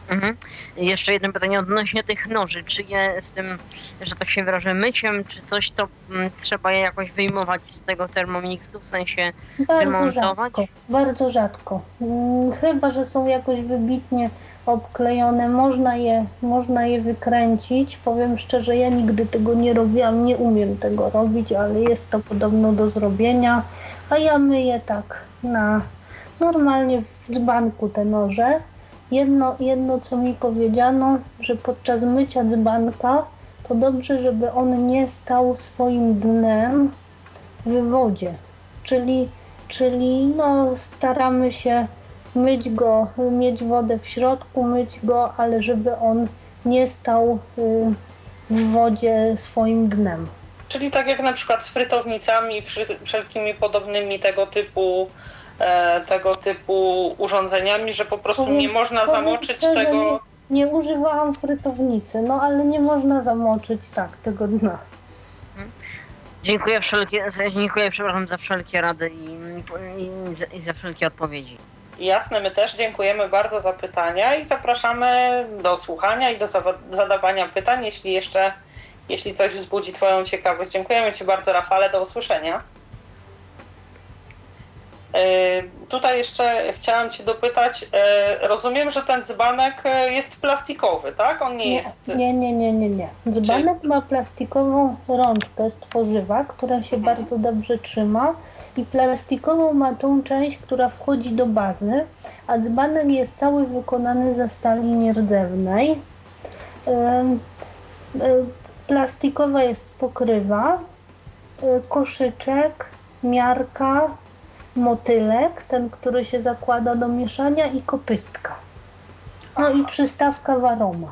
Mhm. Jeszcze jedno pytanie odnośnie tych noży. Czy je z tym, że tak się wyrażę, myciem, czy coś to mm, trzeba je jakoś wyjmować z tego termomiksu, w sensie Bardzo Wymontować? rzadko, bardzo rzadko. Mm, Chyba, że są jakoś wybitnie obklejone, można je, można je wykręcić. Powiem szczerze, ja nigdy tego nie robiłam, nie umiem tego robić, ale jest to podobno do zrobienia. A ja myję tak na normalnie w dzbanku te noże. Jedno, jedno co mi powiedziano, że podczas mycia dzbanka to dobrze, żeby on nie stał swoim dnem w wodzie. Czyli, czyli no, staramy się myć go, mieć wodę w środku, myć go, ale żeby on nie stał y, w wodzie swoim dnem. Czyli tak jak na przykład z frytownicami, wszelkimi podobnymi tego typu tego typu urządzeniami, że po prostu Powiem- nie można zamoczyć szczerze, tego. Nie używałam frytownicy, no ale nie można zamoczyć tak tego dna. dziękuję wszelkie, dziękuję przepraszam za wszelkie rady i, i, za- i za wszelkie odpowiedzi. Jasne, my też dziękujemy bardzo za pytania i zapraszamy do słuchania i do zadawania pytań, jeśli jeszcze jeśli coś wzbudzi Twoją ciekawość. Dziękujemy Ci bardzo, Rafale, do usłyszenia. E, Tutaj jeszcze chciałam Cię dopytać, e, rozumiem, że ten dzbanek e, jest plastikowy, tak? On nie, jest... Nie, nie, nie, nie, nie. Dzbanek ma plastikową rączkę z tworzywa, która się Mhm. bardzo dobrze trzyma i plastikową ma tą część, która wchodzi do bazy, a dzbanek jest cały wykonany ze stali nierdzewnej. Plastikowa jest pokrywa, koszyczek, miarka, motylek, ten, który się zakłada do mieszania i kopystka. No i przystawka waroma.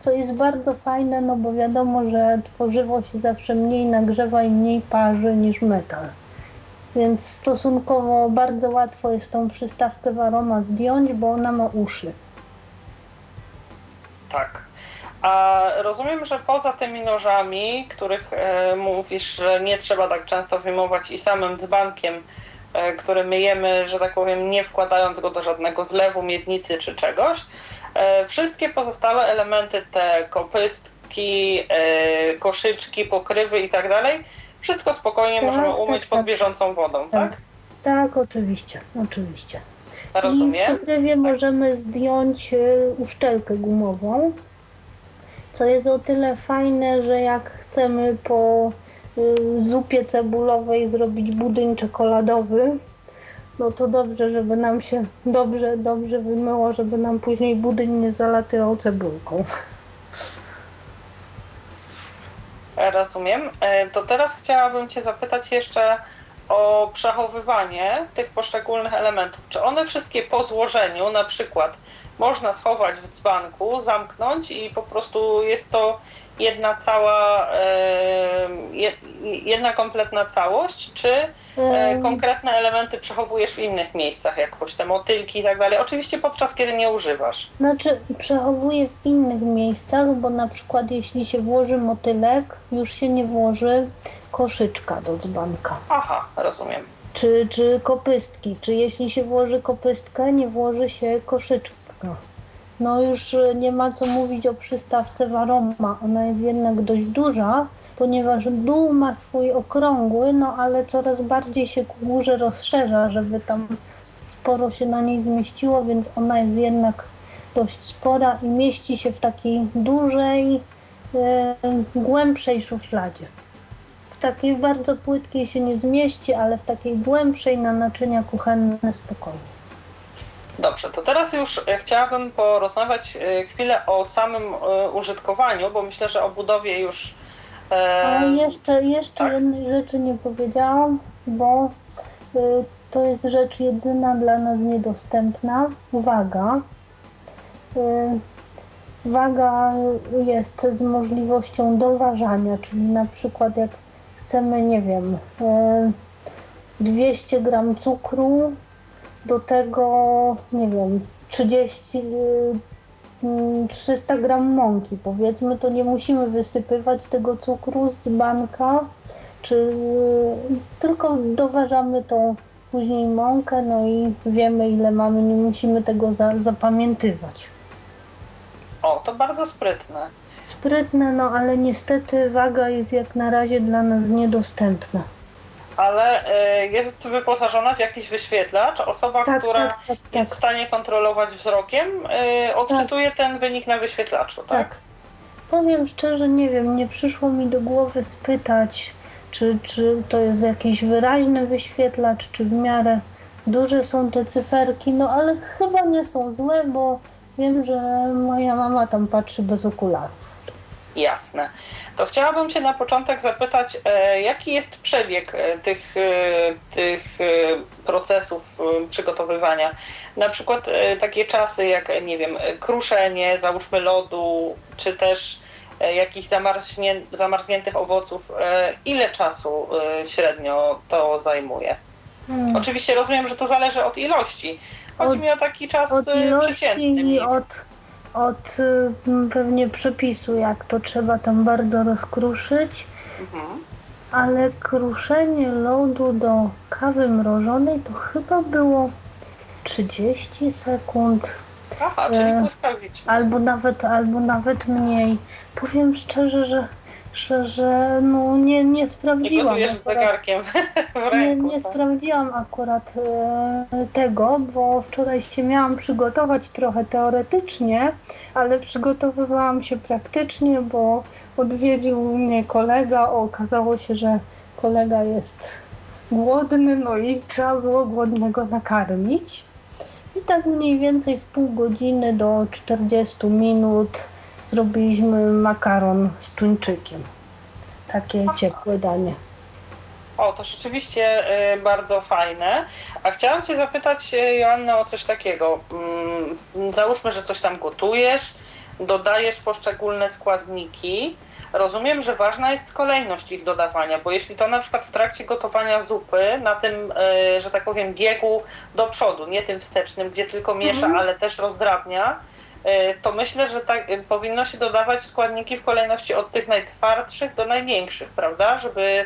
Co jest bardzo fajne, no bo wiadomo, że tworzywo się zawsze mniej nagrzewa i mniej parzy niż metal. Więc stosunkowo bardzo łatwo jest tą przystawkę waroma zdjąć, bo ona ma uszy. Tak. A rozumiem, że poza tymi nożami, których e, mówisz, że nie trzeba tak często wyjmować i samym dzbankiem, który myjemy, że tak powiem, nie wkładając go do żadnego zlewu, miednicy czy czegoś, e, wszystkie pozostałe elementy, te kopystki, e, koszyczki, pokrywy i tak dalej, wszystko spokojnie Tak, możemy tak, umyć tak. pod bieżącą wodą, tak? Tak, oczywiście, oczywiście. I w Rozumiem. pokrywie możemy zdjąć uszczelkę gumową, co jest o tyle fajne, że jak chcemy po zupie cebulowej zrobić budyń czekoladowy, no to dobrze, żeby nam się dobrze, dobrze wymyło, żeby nam później budyń nie zalatywał cebulką. Rozumiem. E, To teraz chciałabym Cię zapytać jeszcze o przechowywanie tych poszczególnych elementów. Czy one wszystkie po złożeniu, na przykład, można schować w dzbanku, zamknąć i po prostu jest to jedna cała, e, je- jedna kompletna całość, czy e, Em, konkretne elementy przechowujesz w innych miejscach, jakoś te motylki i tak dalej? Oczywiście podczas kiedy nie używasz. Znaczy, przechowuję w innych miejscach, bo na przykład jeśli się włoży motylek, już się nie włoży koszyczka do dzbanka. Aha, rozumiem. Czy, czy kopystki, czy jeśli się włoży kopystkę, nie włoży się koszyczka. No już e, nie ma co mówić o przystawce waroma. Ona jest jednak dość duża, ponieważ dół ma swój okrągły, no ale coraz bardziej się ku górze rozszerza, żeby tam sporo się na niej zmieściło, więc ona jest jednak dość spora i mieści się w takiej dużej, e, głębszej szufladzie. W takiej bardzo płytkiej się nie zmieści, ale w takiej głębszej na naczynia kuchenne spokojnie. Dobrze, to teraz już e, chciałabym porozmawiać e, chwilę o samym e, użytkowaniu, bo myślę, że o budowie już. A jeszcze, jeszcze tak? jednej rzeczy nie powiedziałam, bo to jest rzecz jedyna dla nas niedostępna. Uwaga. Y, waga jest z możliwością doważania, czyli na przykład jak chcemy, nie wiem, y, 200 gram cukru, do tego, nie wiem, 30, y, mm, 300 gram mąki, powiedzmy, to nie musimy wysypywać tego cukru z banka, czy tylko doważamy tą później mąkę, no i wiemy ile mamy, nie musimy tego za, zapamiętywać. O, to bardzo sprytne. Sprytne, no ale niestety waga jest jak na razie dla nas niedostępna. Ale e, jest wyposażona w jakiś wyświetlacz. Osoba, Tak, która tak, tak, tak. jest w stanie kontrolować wzrokiem, e, odczytuje ten wynik na wyświetlaczu, tak? Tak. Powiem szczerze, nie wiem, nie przyszło mi do głowy spytać, czy, czy to jest jakiś wyraźny wyświetlacz, czy w miarę duże są te cyferki, no ale chyba nie są złe, bo wiem, że moja mama tam patrzy bez okularów. Jasne. To chciałabym Cię na początek zapytać, e, jaki jest przebieg e, tych, e, tych procesów przygotowywania? Na przykład takie czasy jak, nie wiem, kruszenie, załóżmy lodu, czy też jakichś zamarznię, zamarzniętych owoców. Ile czasu średnio to zajmuje? Hmm. Oczywiście rozumiem, że to zależy od ilości. Chodzi Od- mi o taki czas Od ilości przeciętny. od, od y, pewnie przepisu, jak to trzeba tam bardzo rozkruszyć, Mhm. ale kruszenie lodu do kawy mrożonej to chyba było 30 sekund. Aha, czyli E, błyskawicznie. albo nawet, albo nawet mniej. Powiem szczerze, że, że no nie, nie Nie sprawdziłam. z akurat, zegarkiem w nie, ręku. nie tak? sprawdziłam akurat e, tego, bo wczoraj się miałam przygotować trochę teoretycznie, ale przygotowywałam się praktycznie, bo odwiedził mnie kolega. Okazało się, że kolega jest głodny, no i trzeba było głodnego nakarmić. I tak mniej więcej w pół godziny do 40 minut zrobiliśmy makaron z tuńczykiem. Takie ciepłe danie. O, to rzeczywiście y, bardzo fajne. A chciałam Cię zapytać, y, Joanna, o coś takiego. Mm, Załóżmy, że coś tam gotujesz, dodajesz poszczególne składniki. Rozumiem, że ważna jest kolejność ich dodawania, bo jeśli to na przykład w trakcie gotowania zupy, na tym, y, że tak powiem, biegu do przodu, nie tym wstecznym, gdzie tylko miesza, Mhm. ale też rozdrabnia, to myślę, że tak, y, powinno się dodawać składniki w kolejności od tych najtwardszych do największych, prawda? Żeby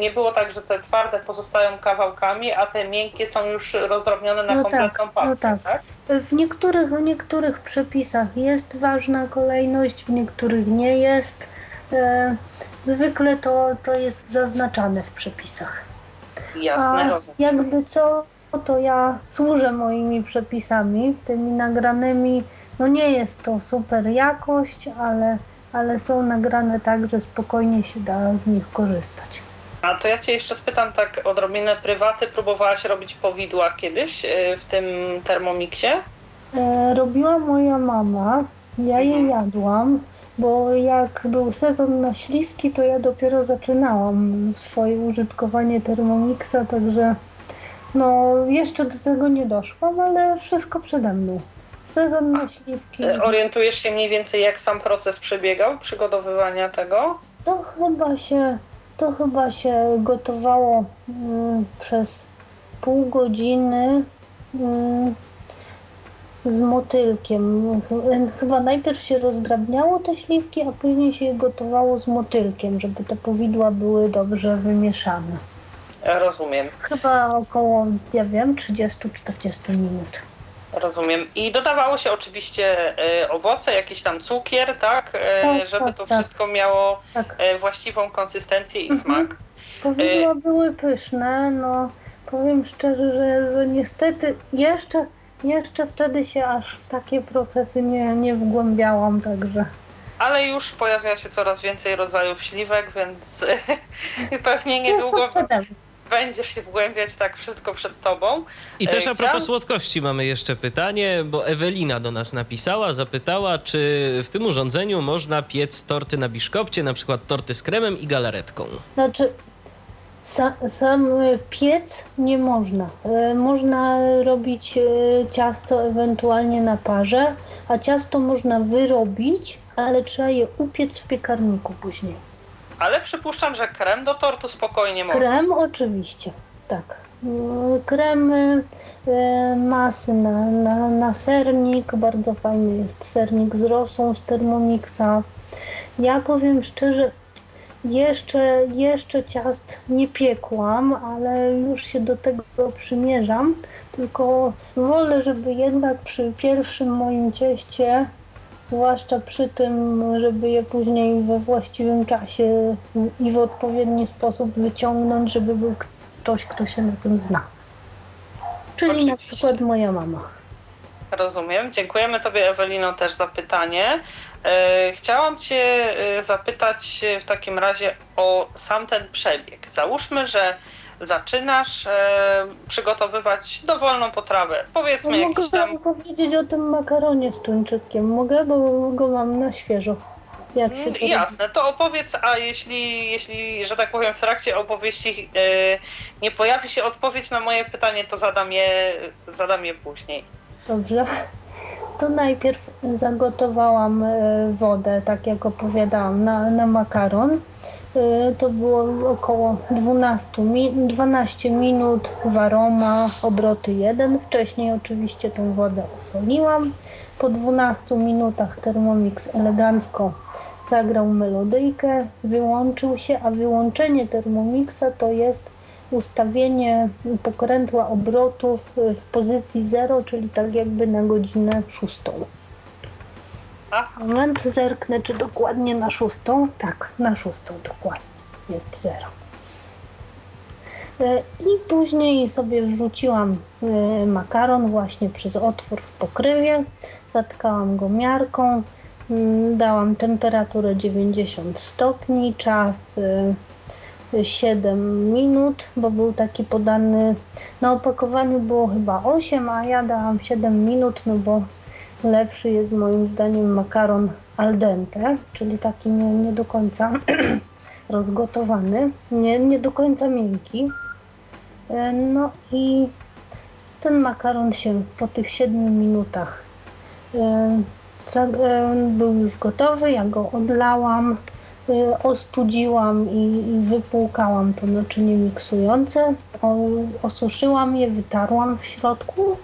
nie było tak, że te twarde pozostają kawałkami, a te miękkie są już rozdrobnione na No kompletną tak, no tak. tak? W niektórych, w niektórych przepisach jest ważna kolejność, w niektórych nie jest. E, zwykle to, to jest zaznaczane w przepisach. Jasne, A rozumiem. jakby co, to ja służę moimi przepisami, tymi nagranymi. No nie jest to super jakość, ale, ale są nagrane tak, że spokojnie się da z nich korzystać. A to ja Cię jeszcze spytam tak odrobinę prywaty. Próbowałaś robić powidła kiedyś y, w tym termomiksie? E, robiła moja mama, ja je Mhm. jadłam, bo jak był sezon na śliwki, to ja dopiero zaczynałam swoje użytkowanie Thermomixa, także no jeszcze do tego nie doszłam, ale wszystko przede mną. Sezon na śliwki, Y, Orientujesz się mniej więcej, jak sam proces przebiegał przygotowywania tego? to chyba się, to chyba się gotowało mm, przez pół godziny mm, z motylkiem. Ch- Chyba najpierw się rozdrabniało te śliwki, a później się je gotowało z motylkiem, żeby te powidła były dobrze wymieszane. Rozumiem. Chyba około, ja wiem, 30-40 minut. Rozumiem. I dodawało się oczywiście e, owoce, jakiś tam cukier, tak? E, Tak, żeby tak, to tak. wszystko miało Tak. e, właściwą konsystencję i Mhm. smak. Powidła były pyszne, no powiem szczerze, że, że niestety jeszcze, jeszcze wtedy się aż w takie procesy nie, nie wgłębiałam, także Ale już pojawia się coraz więcej rodzajów śliwek, więc pewnie niedługo mną. Będziesz się wgłębiać tak wszystko przed tobą. I też E, a propos chciałam- słodkości mamy jeszcze pytanie, bo Ewelina do nas napisała, zapytała, czy w tym urządzeniu można piec torty na biszkopcie, na przykład torty z kremem i galaretką. Znaczy, sa, sam e, piec nie można. E, Można robić ciasto ewentualnie na parze, a ciasto można wyrobić, ale trzeba je upiec w piekarniku później. Ale przypuszczam, że krem do tortu spokojnie można. Krem oczywiście, tak. Mm, Krem e, masy na, na, na sernik, bardzo fajny jest sernik z rosą z Thermomixa. Ja powiem szczerze, jeszcze, jeszcze ciast nie piekłam, ale już się do tego przymierzam. Tylko wolę, żeby jednak przy pierwszym moim cieście, zwłaszcza przy tym, żeby je później we właściwym czasie i w odpowiedni sposób wyciągnąć, żeby był ktoś, kto się na tym zna. Czyli na Oczywiście. przykład moja mama. Rozumiem. Dziękujemy Tobie, Ewelino, też za pytanie. E, Chciałam Cię e, zapytać w takim razie o sam ten przebieg. Załóżmy, że zaczynasz e, przygotowywać dowolną potrawę. Powiedzmy Mogę jakiś tam wam powiedzieć o tym makaronie z tuńczykiem. Mogę, bo go mam na świeżo. Jak się Mm, to Jasne, to opowiedz, a jeśli, jeśli, że tak powiem, w trakcie opowieści e, nie pojawi się odpowiedź na moje pytanie, to zadam je, zadam je później. Dobrze. To najpierw zagotowałam e, wodę, tak jak opowiadałam, na, na makaron. Y, to było około 12, mi 12 minut waroma, obroty 1. Wcześniej oczywiście tą wodę osoliłam. Po 12 minutach Thermomix elegancko zagrał melodyjkę, wyłączył się, a wyłączenie Thermomixa to jest ustawienie pokrętła obrotów w pozycji 0, czyli tak jakby na godzinę 6 prawda? Moment, zerknę, czy dokładnie na szóstą. Tak, na szóstą dokładnie. Jest zero. E, I później sobie wrzuciłam e, makaron właśnie przez otwór w pokrywie. Zatkałam go miarką. Mm, dałam temperaturę 90 stopni, czas e, 7 minut, bo był taki podany na opakowaniu było chyba 8, a ja dałam 7 minut, no bo lepszy jest moim zdaniem makaron al dente, czyli taki nie, nie do końca rozgotowany, nie, nie do końca miękki. E, No i ten makaron się po tych 7 minutach e, e, był już gotowy, ja go odlałam, ostudziłam i, i wypłukałam to naczynie miksujące, osuszyłam je, wytarłam w środku,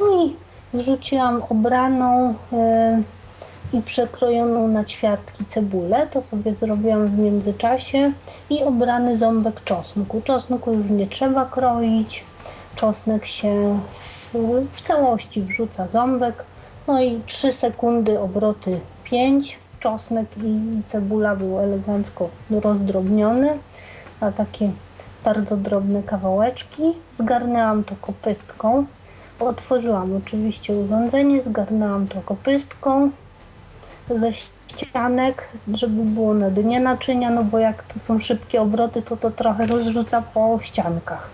no i wrzuciłam obraną e, i przekrojoną na ćwiartki cebulę, to sobie zrobiłam w międzyczasie. I obrany ząbek czosnku. Czosnku już nie trzeba kroić, czosnek się w całości wrzuca ząbek, no i 3 sekundy obroty 5, czosnek i cebula był elegancko rozdrobniony na takie bardzo drobne kawałeczki. Zgarnęłam to kopystką, otworzyłam oczywiście urządzenie, zgarnęłam to kopystką ze ścianek, żeby było na dnie naczynia, no bo jak to są szybkie obroty, to to trochę rozrzuca po ściankach.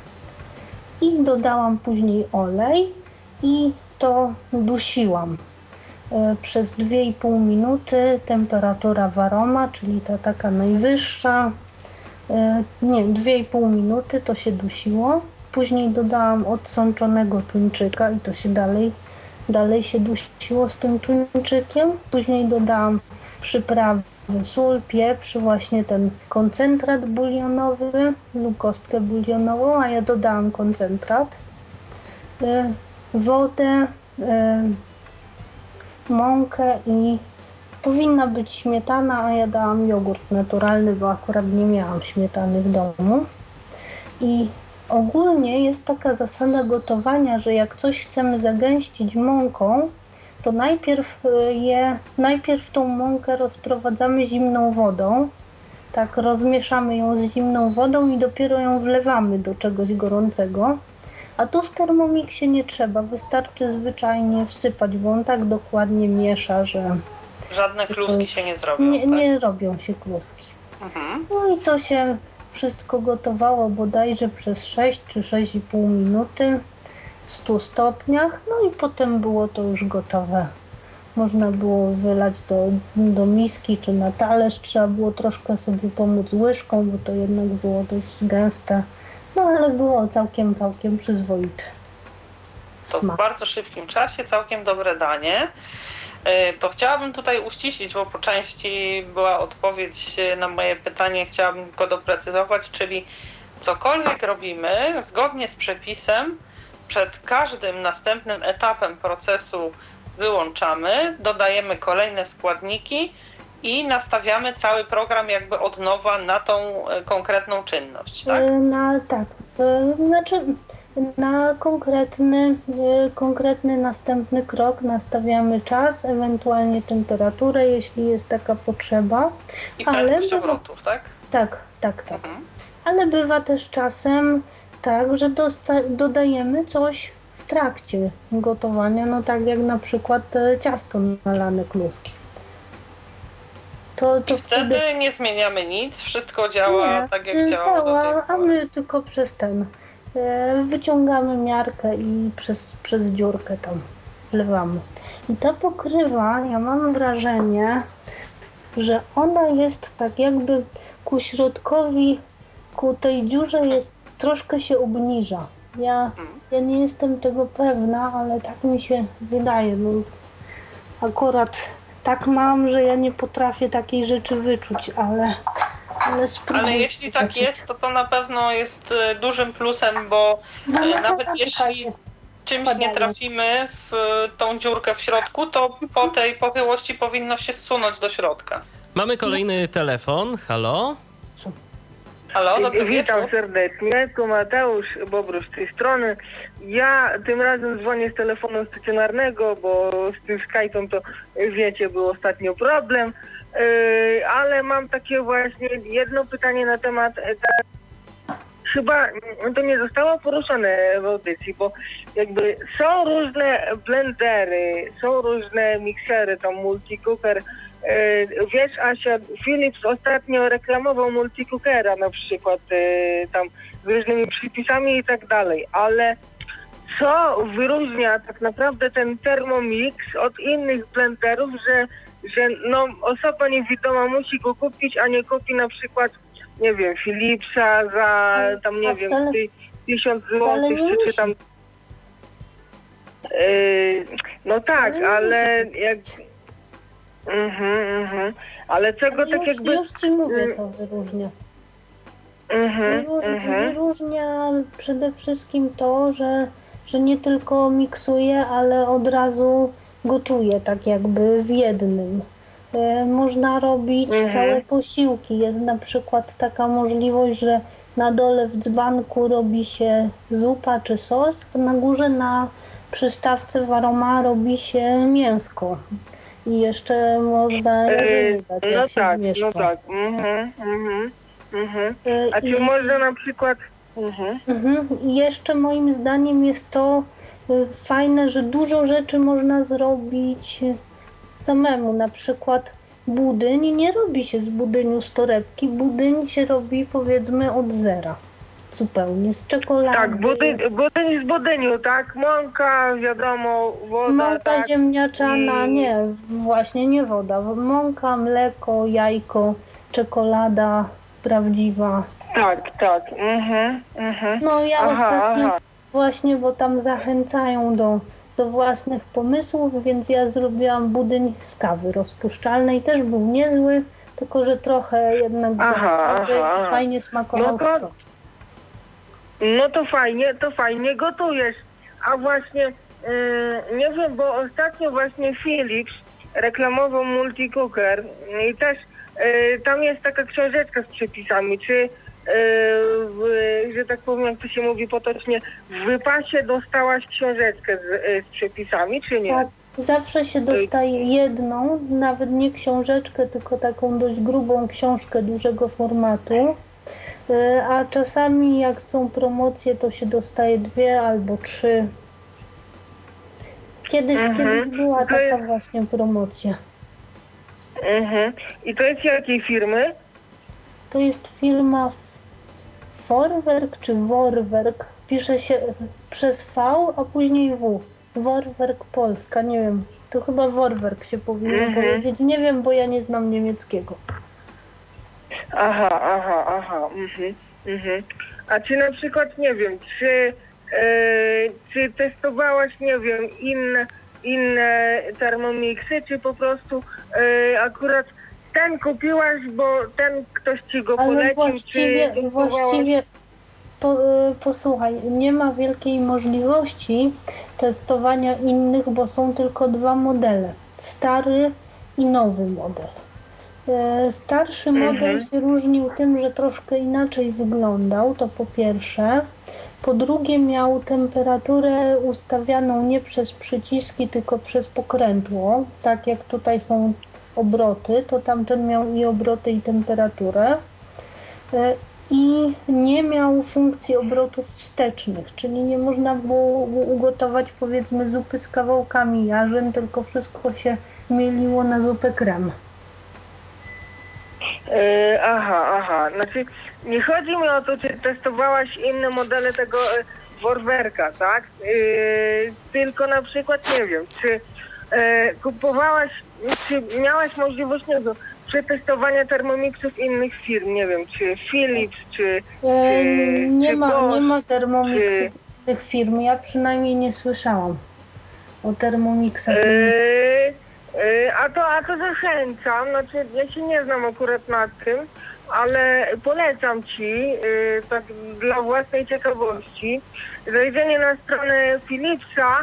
I dodałam później olej i to dusiłam e, przez 2,5 minuty. Temperatura waroma, czyli ta taka najwyższa, e, nie, 2,5 minuty to się dusiło. Później dodałam odsączonego tuńczyka i to się dalej Dalej się dusiło z tym tuńczykiem. Później dodałam przyprawy, sól, pieprz, właśnie ten koncentrat bulionowy lub kostkę bulionową, a ja dodałam koncentrat, y, wodę, y, mąkę i powinna być śmietana, a ja dałam jogurt naturalny, bo akurat nie miałam śmietany w domu. I ogólnie jest taka zasada gotowania, że jak coś chcemy zagęścić mąką, to najpierw y, je, najpierw tą mąkę rozprowadzamy zimną wodą, tak rozmieszamy ją z zimną wodą i dopiero ją wlewamy do czegoś gorącego. A tu w Thermomixie nie trzeba, wystarczy zwyczajnie wsypać, bo on tak dokładnie miesza, że Żadne kluski się nie zrobią. nie, tak? nie robią się kluski. Mhm. No i to się wszystko gotowało bodajże przez 6 czy 6,5 minuty w 100 stopniach. No i potem było to już gotowe. Można było wylać do, do miski czy na talerz. Trzeba było troszkę sobie pomóc łyżką, bo to jednak było dość gęste. No ale było całkiem, całkiem przyzwoite. To w bardzo szybkim czasie całkiem dobre danie. E, To chciałabym tutaj uściślić, bo po części była odpowiedź na moje pytanie, chciałabym tylko doprecyzować, czyli cokolwiek robimy zgodnie z przepisem, przed każdym następnym etapem procesu wyłączamy, dodajemy kolejne składniki i nastawiamy cały program jakby od nowa na tą e, konkretną czynność, tak? Na tak, znaczy na konkretny, e, konkretny następny krok nastawiamy czas, ewentualnie temperaturę, jeśli jest taka potrzeba. I ale obrotów, tak? Tak, tak, tak. Mhm. Ale bywa też czasem tak, że dodajemy coś w trakcie gotowania, no tak jak na przykład e, ciasto nalane kluski. To, to I wtedy nie zmieniamy nic, wszystko działa Nie, tak jak do tej działa, a my tylko przez ten e, wyciągamy miarkę i przez, przez dziurkę tam wlewamy. I ta pokrywa, ja mam wrażenie, że ona jest tak jakby ku środkowi, ku tej dziurze jest troszkę się obniża. Ja, ja nie jestem tego pewna, ale tak mi się wydaje. No, akurat tak mam, że ja nie potrafię takiej rzeczy wyczuć, ale, ale. Ale jeśli tak jest, to to na pewno jest e, dużym plusem, bo No, e, no, nawet to jeśli czekajcie. czymś nie trafimy w e, tą dziurkę w środku, to po tej pochyłości powinno się zsunąć do środka. Mamy kolejny telefon. Halo? Halo, dobry Witam wieczór. serdecznie, tu Mateusz Bobrusz z tej strony. Ja tym razem dzwonię z telefonu stacjonarnego, bo z tym Skype'em to wiecie, był ostatnio problem. Yy, ale mam takie właśnie jedno pytanie na temat e, ta- chyba to nie zostało poruszone w audycji, bo jakby są różne blendery, są różne miksery, tam multicooker. E, Wiesz, Asia, Philips ostatnio reklamował multicookera na przykład e, tam z różnymi przypisami i tak dalej, ale co wyróżnia tak naprawdę ten Thermomix od innych blenderów, że, że no, osoba niewidoma musi go kupić, a nie kupi na przykład, nie wiem, Philipsa za tam, nie A wiem, wcale- tysiąc złotych, czy, czy tam... Yy, no tak, ale jak... Mhm, mhm. Ale czego Ale tak już, jakby... już ci mówię, Mm. co wyróżnia. Mhm, Wyróż, mhm. Wyróżnia przede wszystkim to, że, że nie tylko miksuje, ale od razu gotuje, tak jakby w jednym. E, Można robić Mhm. całe posiłki. Jest na przykład taka możliwość, że na dole w dzbanku robi się zupa czy sos, a na górze na przystawce w aroma robi się mięsko. I jeszcze można Yy, jarzyny dać, jak no tak, no tak. Mhm, mhm, mhm. E, A czy i- można na przykład... Mhm. Mhm. I jeszcze moim zdaniem jest to fajne, że dużo rzeczy można zrobić y, samemu. Na przykład budyń nie robi się z budyniu z torebki. Budyń się robi powiedzmy od zera. Zupełnie. Z czekolady. Tak, budyń, budyń z budyniu, tak? Mąka, wiadomo, woda, Mąka tak? ziemniaczana, I- nie, właśnie nie woda. Mąka, mleko, jajko, czekolada prawdziwa. Tak, tak. Mhm, mhm. No ja Aha, ostatnio aha. Właśnie, bo tam zachęcają do, do własnych pomysłów, więc ja zrobiłam budyń z kawy rozpuszczalnej. Też był niezły, tylko że trochę jednak Aha, aha, fajnie smakował No to-. No to fajnie, to fajnie gotujesz. A właśnie, yy, nie wiem, bo ostatnio właśnie Philips reklamował multicooker i też yy, tam jest taka książeczka z przepisami, czy w, że tak powiem, jak to się mówi potocznie, w wypasie dostałaś książeczkę z, e, z przepisami, czy nie? Tak, zawsze się dostaje jedną, nawet nie książeczkę, tylko taką dość grubą książkę dużego formatu. E, A czasami jak są promocje, to się dostaje dwie albo trzy. Kiedyś, Mhm. kiedyś była taka jest- właśnie promocja. Mhm. I to jest jakiej firmy? To jest firma Forwerk czy Worwerk. Pisze się przez V, a później W. Worwerk Polska, nie wiem. To chyba Worwerk się powinno Mhm. powiedzieć. Nie wiem, bo ja nie znam niemieckiego. Aha, aha, aha. Mhm, mhm. A czy na przykład, nie wiem, czy, e, czy testowałaś, nie wiem, inne, inne termomiksy, czy po prostu e, akurat ten kupiłaś, bo ten ktoś ci go Ale polecił, właściwie, czy właściwie po, y, posłuchaj, nie ma wielkiej możliwości testowania innych, bo są tylko dwa modele. Stary i nowy model. E, Starszy Mhm. model się różnił tym, że troszkę inaczej wyglądał, to po pierwsze. Po drugie miał temperaturę ustawianą nie przez przyciski, tylko przez pokrętło. Tak jak tutaj są obroty, to tamten miał i obroty i temperaturę. E, I nie miał funkcji obrotów wstecznych, czyli nie można było ugotować powiedzmy zupy z kawałkami jarzyn, tylko wszystko się mieliło na zupę krem. E, aha, aha. Znaczy, nie chodzi mi o to, czy testowałaś inne modele tego e, Worwerka, tak? Tylko na przykład, nie wiem, czy kupowałaś, czy miałaś możliwość, nie wiem, przetestowania termomiksów innych firm, nie wiem, czy Philips, czy... Czy- nie, czy ma, Bosch, nie ma termomiksów czy- tych firm, ja przynajmniej nie słyszałam o termomiksach. E, e, a, to, a to zachęcam, znaczy ja się nie znam akurat nad tym, ale polecam Ci, e, tak dla własnej ciekawości, zajrzenie na stronę Philipsa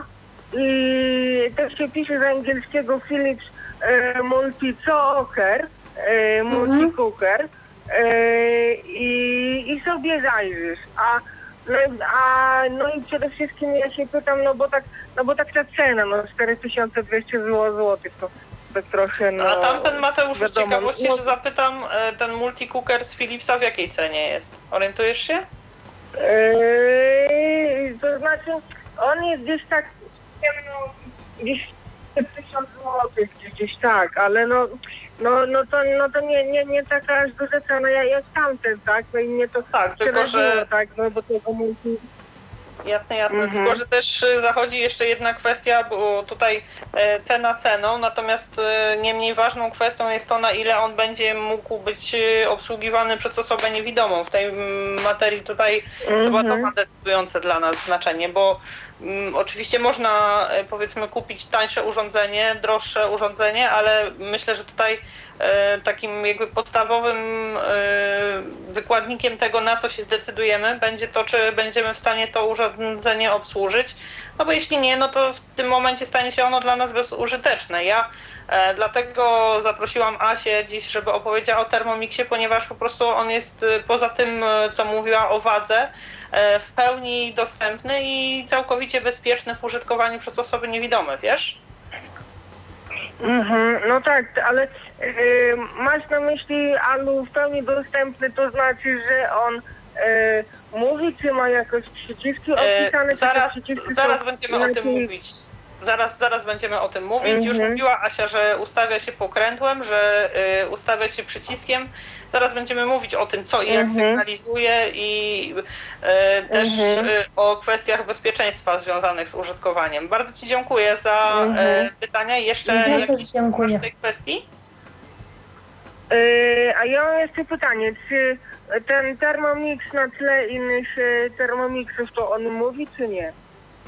i też się pisze z angielskiego Philips e, Multi-Cooker, e, Multi-Cooker e, i, i sobie zajrzysz. A, no, a, no i przede wszystkim ja się pytam, no bo tak, no bo tak ta cena, no 4200 zł, to tak trochę, no... A tamten Mateusz, z wiadomo, ciekawości, no- że zapytam, e, ten multicooker z Philipsa w jakiej cenie jest? Orientujesz się? Eee, to znaczy, on jest gdzieś tak, no, gdzieś 1000 zł, gdzieś tak, ale no, no, no to, no to nie, nie, nie taka aż duża cena jak, jak tamten, tak? No i mnie to Tak, tylko że tak, no bo tego multi... Jasne, jasne. Mhm. Tylko, że też y, zachodzi jeszcze jedna kwestia, bo tutaj e, cena ceną, natomiast e, nie mniej ważną kwestią jest to, na ile on będzie mógł być e, obsługiwany przez osobę niewidomą. W tej materii tutaj chyba to Mhm. ma decydujące dla nas znaczenie, bo oczywiście można e, powiedzmy kupić tańsze urządzenie, droższe urządzenie, ale myślę, że tutaj e, takim jakby podstawowym e, wykładnikiem tego, na co się zdecydujemy, będzie to, czy będziemy w stanie to urządzenie obsłużyć. No bo jeśli nie, no to w tym momencie stanie się ono dla nas bezużyteczne. Ja dlatego zaprosiłam Asię dziś, żeby opowiedziała o Thermomixie, ponieważ po prostu on jest poza tym, co mówiła o wadze, w pełni dostępny i całkowicie bezpieczny w użytkowaniu przez osoby niewidome, wiesz? Mhm, no tak, ale e, masz na myśli Alu w pełni dostępny, to znaczy, że on e, mówi, czy ma jakoś przyciski E, opisane? te zaraz, zaraz będziemy o tym mówić. Zaraz, zaraz będziemy o tym mówić. Już Mhm. mówiła Asia, że ustawia się pokrętłem, że y, ustawia się przyciskiem. Zaraz będziemy mówić o tym, co i jak Mhm. sygnalizuje i y, też Mhm. y, o kwestiach bezpieczeństwa związanych z użytkowaniem. Bardzo Ci dziękuję za Mhm. y, pytania. Jeszcze Ja jakieś w tej kwestii? E, a ja mam jeszcze pytanie, czy ten Thermomix na tle innych e, Thermomixów to on mówi, czy nie?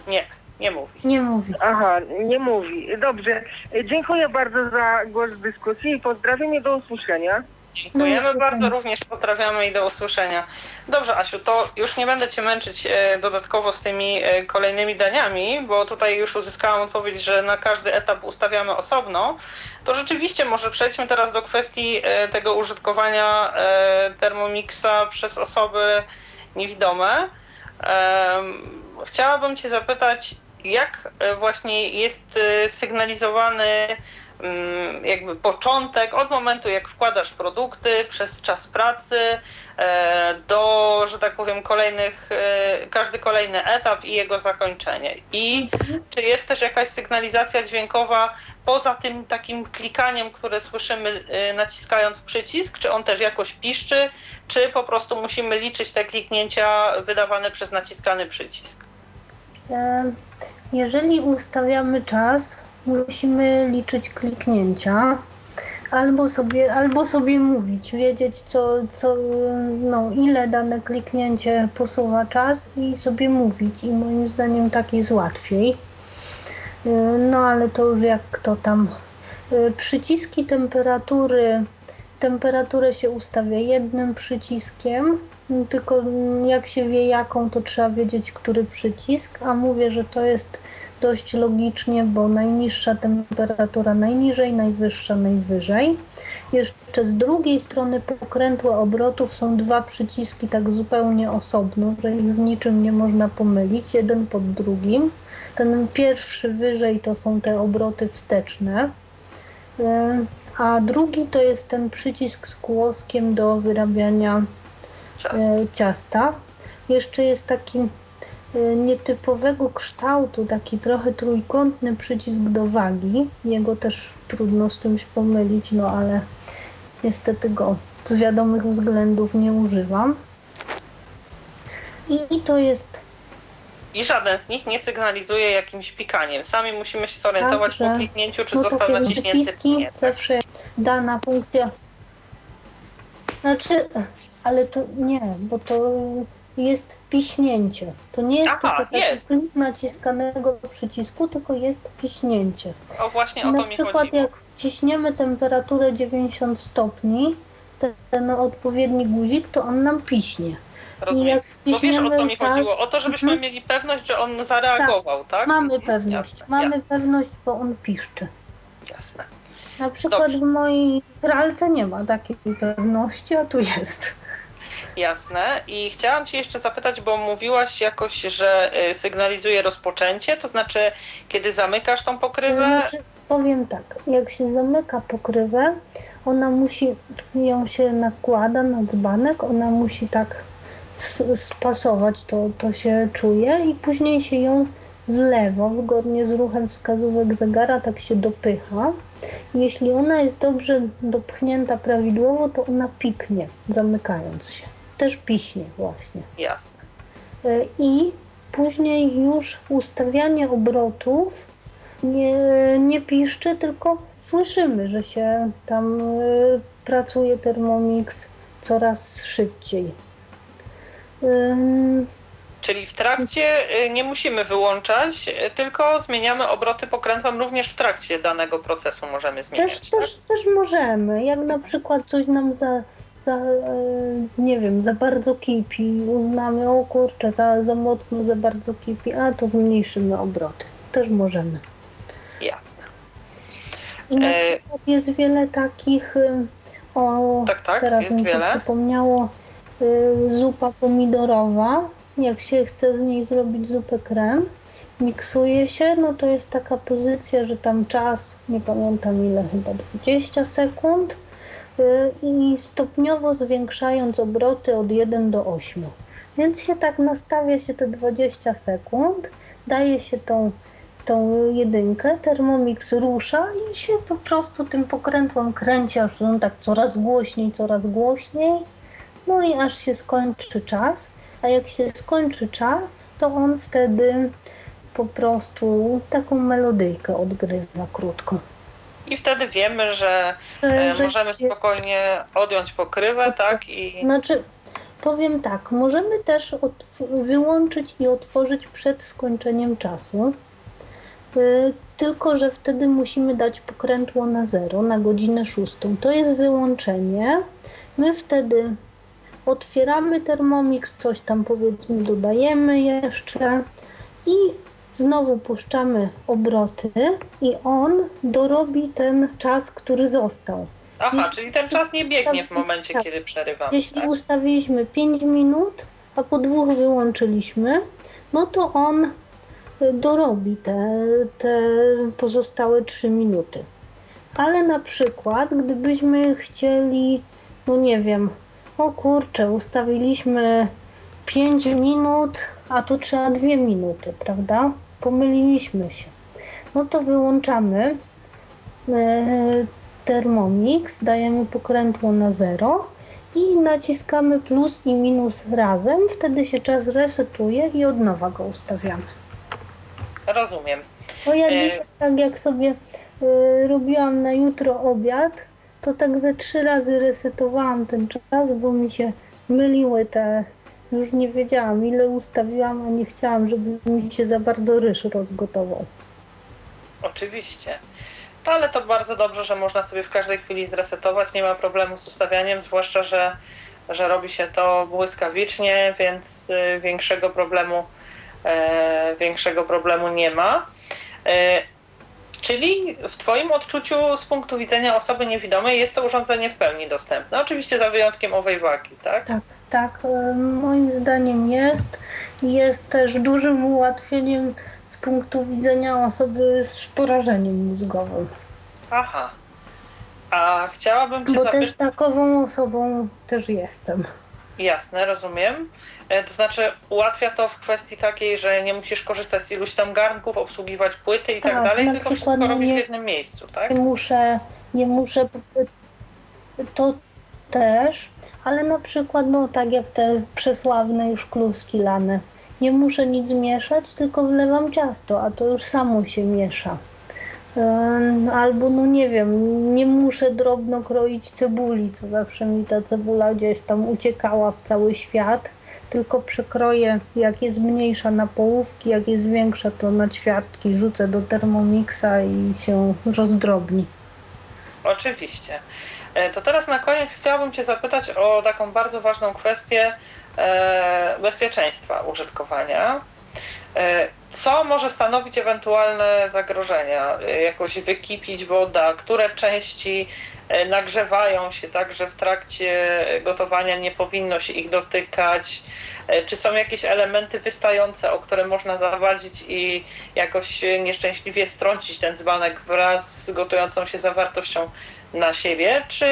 Nie, nie mówi. Nie mówi. Aha, nie mówi. Dobrze. Dziękuję bardzo za głos w dyskusji i pozdrawiam i do usłyszenia. Dziękujemy No, bardzo, również pozdrawiamy i do usłyszenia. Dobrze, Asiu, to już nie będę Cię męczyć e, dodatkowo z tymi e, kolejnymi daniami, bo tutaj już uzyskałam odpowiedź, że na każdy etap ustawiamy osobno. To rzeczywiście może przejdźmy teraz do kwestii e, tego użytkowania Thermomixa przez osoby niewidome. Chciałabym Cię zapytać, jak e, właśnie jest e, sygnalizowany mm, jakby początek od momentu, jak wkładasz produkty przez czas pracy e, do, że tak powiem, kolejnych, każdy kolejny etap i jego zakończenie. I czy jest też jakaś sygnalizacja dźwiękowa poza tym takim klikaniem, które słyszymy naciskając przycisk, czy on też jakoś piszczy, czy po prostu musimy liczyć te kliknięcia wydawane przez naciskany przycisk? Jeżeli ustawiamy czas, musimy liczyć kliknięcia. Albo sobie, albo sobie mówić, wiedzieć co, co, no, ile dane kliknięcie posuwa czas i sobie mówić. I moim zdaniem tak jest łatwiej. No ale to już jak kto tam. Przyciski temperatury, temperaturę się ustawia jednym przyciskiem, tylko jak się wie jaką, to trzeba wiedzieć, który przycisk, a mówię, że to jest dość logicznie, bo najniższa temperatura najniżej, najwyższa najwyżej. Jeszcze z drugiej strony pokrętła obrotów są dwa przyciski tak zupełnie osobno, że ich z niczym nie można pomylić, jeden pod drugim. Ten pierwszy wyżej to są te obroty wsteczne, e, a drugi to jest ten przycisk z kłoskiem do wyrabiania ciasta. Jeszcze jest taki e, nietypowego kształtu, taki trochę trójkątny przycisk do wagi. Jego też trudno z czymś pomylić, no ale niestety go z wiadomych względów nie używam. I, i to jest I żaden z nich nie sygnalizuje jakimś pikaniem. Sami musimy się zorientować Tak, po kliknięciu, czy no został naciśnięty, czy przyciski nie. Tak? zawsze dana funkcja. Znaczy, ale to nie, bo to jest piśnięcie. To nie jest Aha, tylko taki jest. klik naciskanego przycisku, tylko jest piśnięcie. O właśnie o Na to mi przykład chodziło. jak wciśniemy temperaturę 90 stopni, ten, odpowiedni guzik, to on nam piśnie. Rozumiem. Bo wiesz o co mi chodziło? O to, żebyśmy Mhm. mieli pewność, że on zareagował, tak? Mamy Mhm, pewność, Jasne, mamy jasne, pewność, bo on piszczy. jasne. Na przykład Dobrze. w mojej pralce nie ma takiej pewności, a tu jest. Jasne. I chciałam Cię jeszcze zapytać, bo mówiłaś jakoś, że y, sygnalizuje rozpoczęcie, to znaczy kiedy zamykasz tą pokrywę, Znaczy, powiem tak, jak się zamyka pokrywę, ona musi, ją się nakłada na dzbanek, ona musi tak spasować, to, to się czuje i później się ją wlewa, zgodnie z ruchem wskazówek zegara, tak się dopycha. Jeśli ona jest dobrze dopchnięta prawidłowo, to ona piknie, zamykając się. Też piśnie właśnie. jasne. E, I później już ustawianie obrotów nie, nie piszczy, tylko słyszymy, że się tam e, pracuje Thermomix coraz szybciej. Ym, Czyli w trakcie nie musimy wyłączać, tylko zmieniamy obroty pokrętłem również w trakcie danego procesu możemy zmieniać. Też, tak? też, też możemy. Jak na przykład coś nam za, za e, nie wiem, za bardzo kipi, uznamy, o kurczę, za, za mocno, za bardzo kipi, a to zmniejszymy obroty. Też możemy. Jasne. I na E, przykład jest wiele takich, y, o, Tak, tak, teraz jest mi się wiele. przypomniało, y, zupa pomidorowa. Jak się chce z niej zrobić zupę krem, miksuje się, no to jest taka pozycja, że tam czas, nie pamiętam ile, chyba 20 sekund i stopniowo zwiększając obroty od 1 do 8. Więc się tak nastawia się te 20 sekund, daje się tą tą jedynkę, Thermomix rusza i się po prostu tym pokrętłem kręci, aż on tak coraz głośniej, coraz głośniej. No i aż się skończy czas. A jak się skończy czas, to on wtedy po prostu taką melodyjkę odgrywa krótko. I wtedy wiemy, że Że- e, że możemy spokojnie odjąć pokrywę, tak? I Znaczy, powiem tak, możemy też wyłączyć i otworzyć przed skończeniem czasu. Y, Tylko, że wtedy musimy dać pokrętło na zero, na godzinę szóstą. To jest wyłączenie. My wtedy otwieramy Thermomix, coś tam powiedzmy dodajemy jeszcze i znowu puszczamy obroty i on dorobi ten czas, który został. Aha, Jeśli- czyli ten czas nie biegnie w momencie, tak. kiedy przerywamy. Jeśli tak? ustawiliśmy 5 minut, a po dwóch wyłączyliśmy, no to on y, dorobi te, te pozostałe 3 minuty. Ale na przykład, gdybyśmy chcieli, no nie wiem, o kurczę, ustawiliśmy 5 minut, a tu trzeba 2 minuty, prawda? Pomyliliśmy się. No to wyłączamy e, Thermomix, dajemy pokrętło na 0 i naciskamy plus i minus razem. Wtedy się czas resetuje i od nowa go ustawiamy. Rozumiem. Bo ja E, dzisiaj, tak jak sobie y, robiłam na jutro obiad, to tak ze trzy razy resetowałam ten czas, bo mi się myliły te. Już nie wiedziałam ile ustawiłam, a nie chciałam, żeby mi się za bardzo ryż rozgotował. Oczywiście. No, ale to bardzo dobrze, że można sobie w każdej chwili zresetować. Nie ma problemu z ustawianiem, zwłaszcza, że, że robi się to błyskawicznie, więc y, większego problemu, e, większego problemu nie ma. E, czyli w Twoim odczuciu z punktu widzenia osoby niewidomej jest to urządzenie w pełni dostępne. Oczywiście za wyjątkiem owej wagi, tak? Tak, tak, y, moim zdaniem jest. Jest też dużym ułatwieniem z punktu widzenia osoby z porażeniem mózgowym. Aha. A chciałabym Cię Bo zapytać. też takową osobą też jestem. Jasne, rozumiem. E, To znaczy ułatwia to w kwestii takiej, że nie musisz korzystać z iluś tam garnków, obsługiwać płyty i tak, Tak, dalej, tylko wszystko no robisz w nie- jednym miejscu, tak? Nie muszę, nie muszę, to też, ale na przykład, no tak jak te przesławne już kluski lane. Nie muszę nic mieszać, tylko wlewam ciasto, a to już samo się miesza. Albo, no nie wiem, nie muszę drobno kroić cebuli, co zawsze mi ta cebula gdzieś tam uciekała w cały świat, tylko przekroję, jak jest mniejsza na połówki, jak jest większa to na ćwiartki, rzucę do Thermomixa i się rozdrobni. Oczywiście. E, To teraz na koniec chciałabym Cię zapytać o taką bardzo ważną kwestię e, bezpieczeństwa użytkowania. E, Co może stanowić ewentualne zagrożenia? Jakoś wykipić woda? Które części nagrzewają się tak, że w trakcie gotowania nie powinno się ich dotykać? Czy są jakieś elementy wystające, o które można zawalczyć i jakoś nieszczęśliwie strącić ten dzbanek wraz z gotującą się zawartością na siebie, czy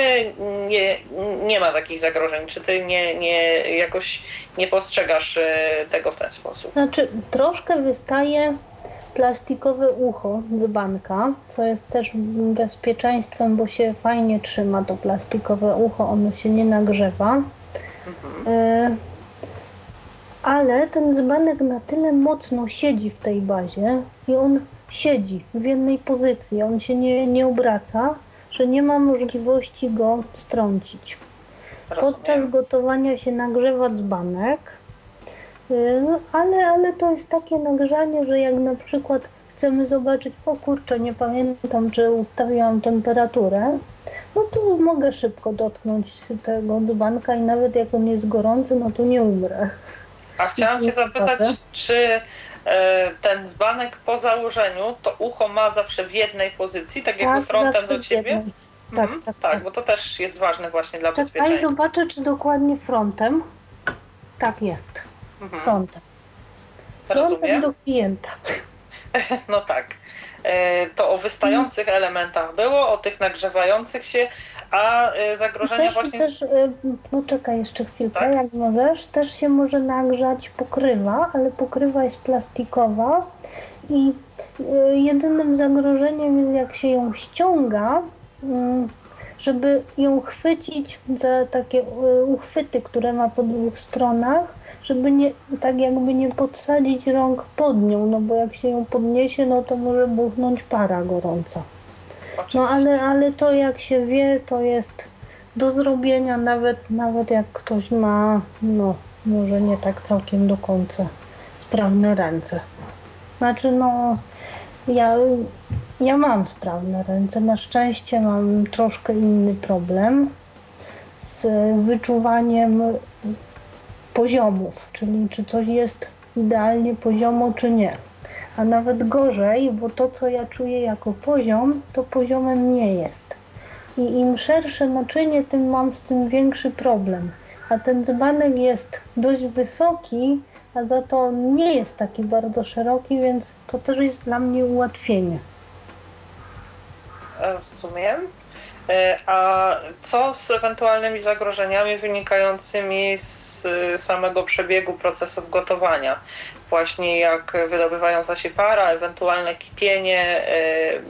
nie, nie ma takich zagrożeń? Czy ty nie, nie jakoś nie postrzegasz e, tego w ten sposób? Znaczy, troszkę wystaje plastikowe ucho z banka, co jest też bezpieczeństwem, bo się fajnie trzyma to plastikowe ucho, ono się nie nagrzewa. E, ale ten dzbanek na tyle mocno siedzi w tej bazie i on siedzi w jednej pozycji, on się nie, nie obraca, że nie ma możliwości go strącić. Podczas Rozumiem. gotowania się nagrzewa dzbanek, y, no, ale, ale to jest takie nagrzanie, że jak na przykład chcemy zobaczyć, o kurczę, nie pamiętam, czy ustawiłam temperaturę, no to mogę szybko dotknąć tego dzbanka i nawet jak on jest gorący, no to nie umrę. A chciałam Cię zapytać, czy ten dzbanek po założeniu, to ucho ma zawsze w jednej pozycji, tak jakby frontem zawsze do ciebie? Tak, Mhm, tak, tak, tak. bo to też jest ważne właśnie dla Czekaj, bezpieczeństwa. zobaczę, czy dokładnie frontem. Tak jest, Mhm, frontem. Frontem rozumiem. do klienta. No tak. E, To o wystających elementach było, o tych nagrzewających się, a e, zagrożenia Też, właśnie. też, y, poczekaj jeszcze chwilkę, Tak? jak możesz. Też się może nagrzać pokrywa, ale pokrywa jest plastikowa i jedynym zagrożeniem jest jak się ją ściąga, mm, żeby ją chwycić za takie uchwyty, które ma po dwóch stronach, żeby nie, tak jakby nie podsadzić rąk pod nią, no bo jak się ją podniesie, no to może buchnąć para gorąca. No ale, ale to jak się wie, to jest do zrobienia nawet, nawet jak ktoś ma, no może nie tak całkiem do końca sprawne ręce. Znaczy no, ja, ja mam sprawne ręce, na szczęście mam troszkę inny problem z wyczuwaniem poziomów, czyli czy coś jest idealnie poziomo, czy nie. A nawet gorzej, bo to, co ja czuję jako poziom, to poziomem nie jest. I im szersze naczynie, tym mam z tym większy problem. A ten dzbanek jest dość wysoki, a za to nie jest taki bardzo szeroki, więc to też jest dla mnie ułatwienie. Rozumiem. E, A co z ewentualnymi zagrożeniami wynikającymi z y, samego przebiegu procesów gotowania? Właśnie jak wydobywająca się para, ewentualne kipienie, y,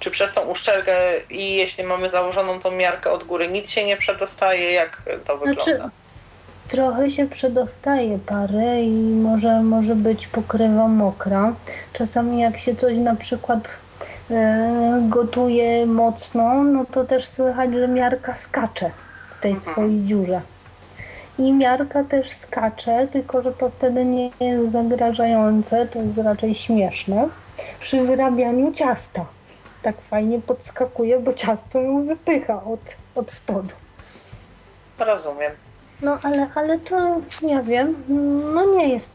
czy przez tą uszczelkę i jeśli mamy założoną tą miarkę od góry, nic się nie przedostaje, jak to wygląda? Znaczy, trochę się przedostaje pary i może, może być pokrywa mokra. Czasami jak się coś na przykład e, gotuje mocno, no to też słychać, że miarka skacze w tej Mhm. swojej dziurze. I miarka też skacze, tylko że to wtedy nie jest zagrażające, to jest raczej śmieszne. Przy wyrabianiu ciasta. Tak fajnie podskakuje, bo ciasto ją wypycha od, od spodu. Rozumiem. No ale, ale to nie wiem, no nie jest.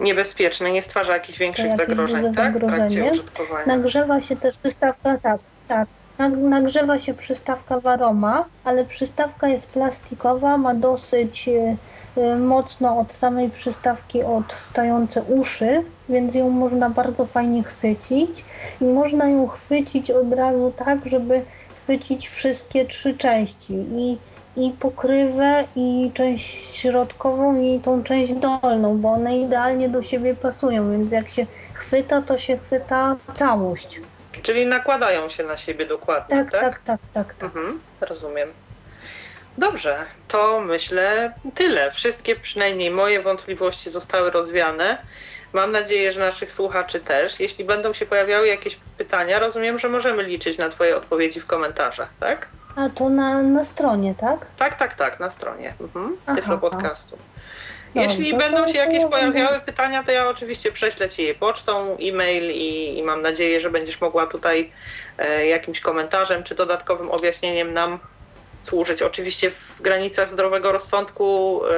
Niebezpieczne, nie stwarza jakichś większych zagrożeń, tak? W trakcie użytkowania. Nagrzewa się też przystawka, tak, tak. Nag- Nagrzewa się przystawka w aroma, ale przystawka jest plastikowa, ma dosyć e, e, mocno od samej przystawki odstające uszy, więc ją można bardzo fajnie chwycić i można ją chwycić od razu tak, żeby chwycić wszystkie trzy części i, i pokrywę i część środkową i tą część dolną, bo one idealnie do siebie pasują, więc jak się chwyta, to się chwyta całość. Czyli nakładają się na siebie dokładnie, Tak, tak, tak, tak, tak. Mhm, rozumiem. Dobrze, to myślę tyle. Wszystkie przynajmniej moje wątpliwości zostały rozwiane. Mam nadzieję, że naszych słuchaczy też. Jeśli będą się pojawiały jakieś pytania, rozumiem, że możemy liczyć na Twoje odpowiedzi w komentarzach, tak? A to na, na stronie, tak? Tak, tak, tak, na stronie mhm, Aha. Tyflo Podcastu. Dobrze, Jeśli będą się jakieś pojawiały pytania, to ja oczywiście prześlę Ci je pocztą, e-mail i, i mam nadzieję, że będziesz mogła tutaj e, jakimś komentarzem czy dodatkowym objaśnieniem nam służyć. Oczywiście w granicach zdrowego rozsądku e,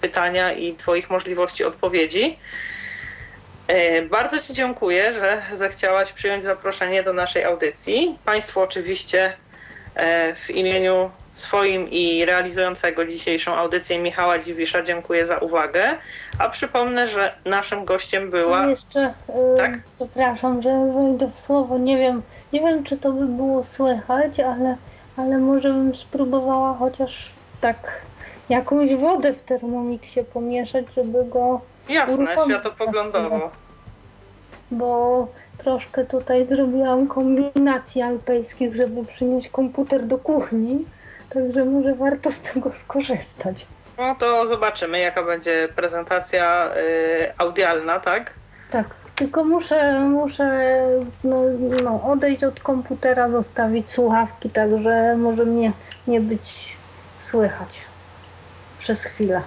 pytania i Twoich możliwości odpowiedzi. E, Bardzo Ci dziękuję, że zechciałaś przyjąć zaproszenie do naszej audycji. Państwu oczywiście w imieniu swoim i realizującego dzisiejszą audycję Michała Dziwisza dziękuję za uwagę. A przypomnę, że naszym gościem była. Jeszcze, y, Tak? przepraszam, że wejdę w słowo, nie wiem, nie wiem czy to by było słychać, ale, ale może bym spróbowała chociaż tak jakąś wodę w termomiksie pomieszać, żeby go, Jasne, uruchomić światopoglądowo. bo troszkę tutaj zrobiłam kombinacji alpejskich, żeby przynieść komputer do kuchni, także może warto z tego skorzystać. No to zobaczymy, jaka będzie prezentacja y, audialna, tak? Tak, tylko muszę, muszę no, no, odejść od komputera, zostawić słuchawki, także może mnie nie być słychać przez chwilę.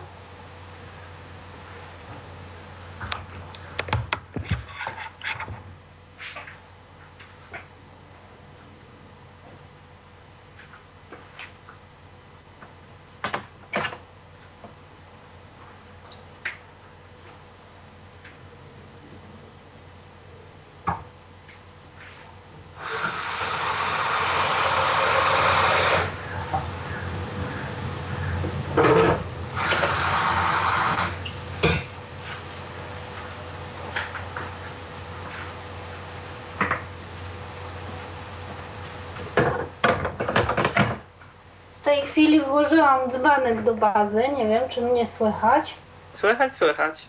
W włożyłam dzbanek do bazy, nie wiem czy mnie słychać. Słychać, słychać.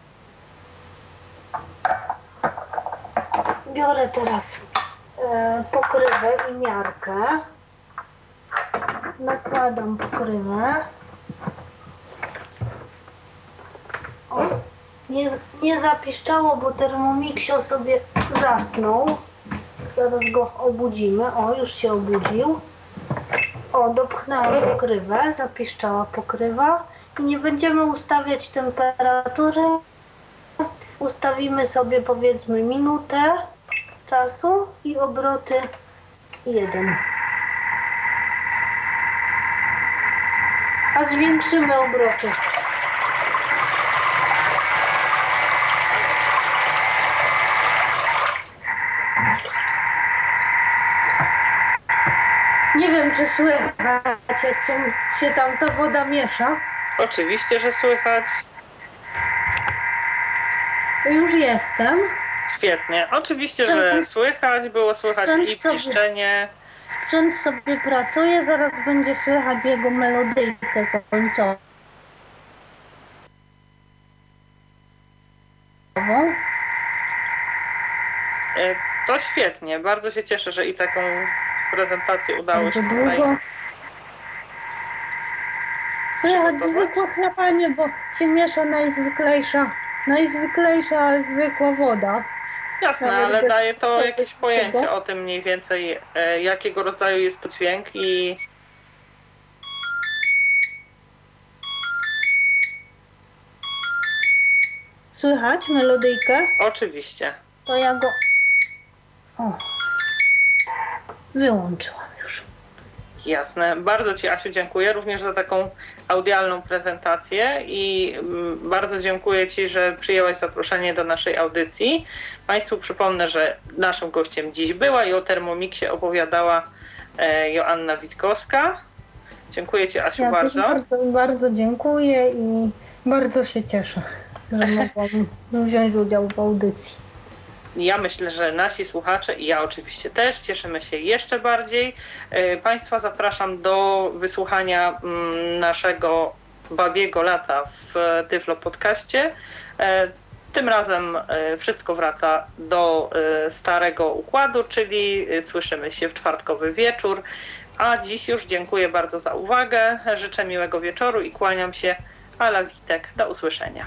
Biorę teraz e, pokrywę i miarkę. Nakładam pokrywę. O, nie, nie zapiszczało, bo termomiksio sobie zasnął. Zaraz go obudzimy. O, już się obudził. O, dopchnęłam pokrywę, zapiszczała pokrywa. Nie będziemy ustawiać temperatury. Ustawimy sobie powiedzmy minutę czasu i obroty jeden. A zwiększymy obroty. Słychać, jak się, się tam ta woda miesza. Oczywiście, że słychać. Już jestem. Świetnie. Oczywiście, Sprzęt- że słychać, było słychać sprzęt i sobie- piszczenie. Sprzęt sobie pracuje, zaraz będzie słychać jego melodyjkę końcową. E, To świetnie. Bardzo się cieszę, że i taką prezentację udało się tutaj. długo. Słychać przygotować? zwykłe chlapanie, bo się miesza najzwyklejsza, najzwyklejsza zwykła woda. Jasne, Nawet ale bez daje to tego jakieś pojęcie o tym mniej więcej, e, jakiego rodzaju jest to dźwięk i Słychać melodyjkę? oczywiście. To ja go... O. Wyłączyłam już. Jasne. Bardzo Ci, Asiu, dziękuję również za taką audialną prezentację i mm, bardzo dziękuję Ci, że przyjęłaś zaproszenie do naszej audycji. Państwu przypomnę, że naszym gościem dziś była i o Thermomixie opowiadała e, Joanna Witkowska. Dziękuję Ci, Asiu, Ja bardzo. bardzo, bardzo dziękuję i bardzo się cieszę, że mogłam wziąć udział w audycji. Ja myślę, że nasi słuchacze i ja oczywiście też cieszymy się jeszcze bardziej. E, Państwa zapraszam do wysłuchania mm, naszego babiego lata w Tyflo Podcaście. E, Tym razem e, wszystko wraca do starego układu, czyli słyszymy się w czwartkowy wieczór. A dziś już dziękuję bardzo za uwagę. Życzę miłego wieczoru i kłaniam się. Ala Witek. Do usłyszenia.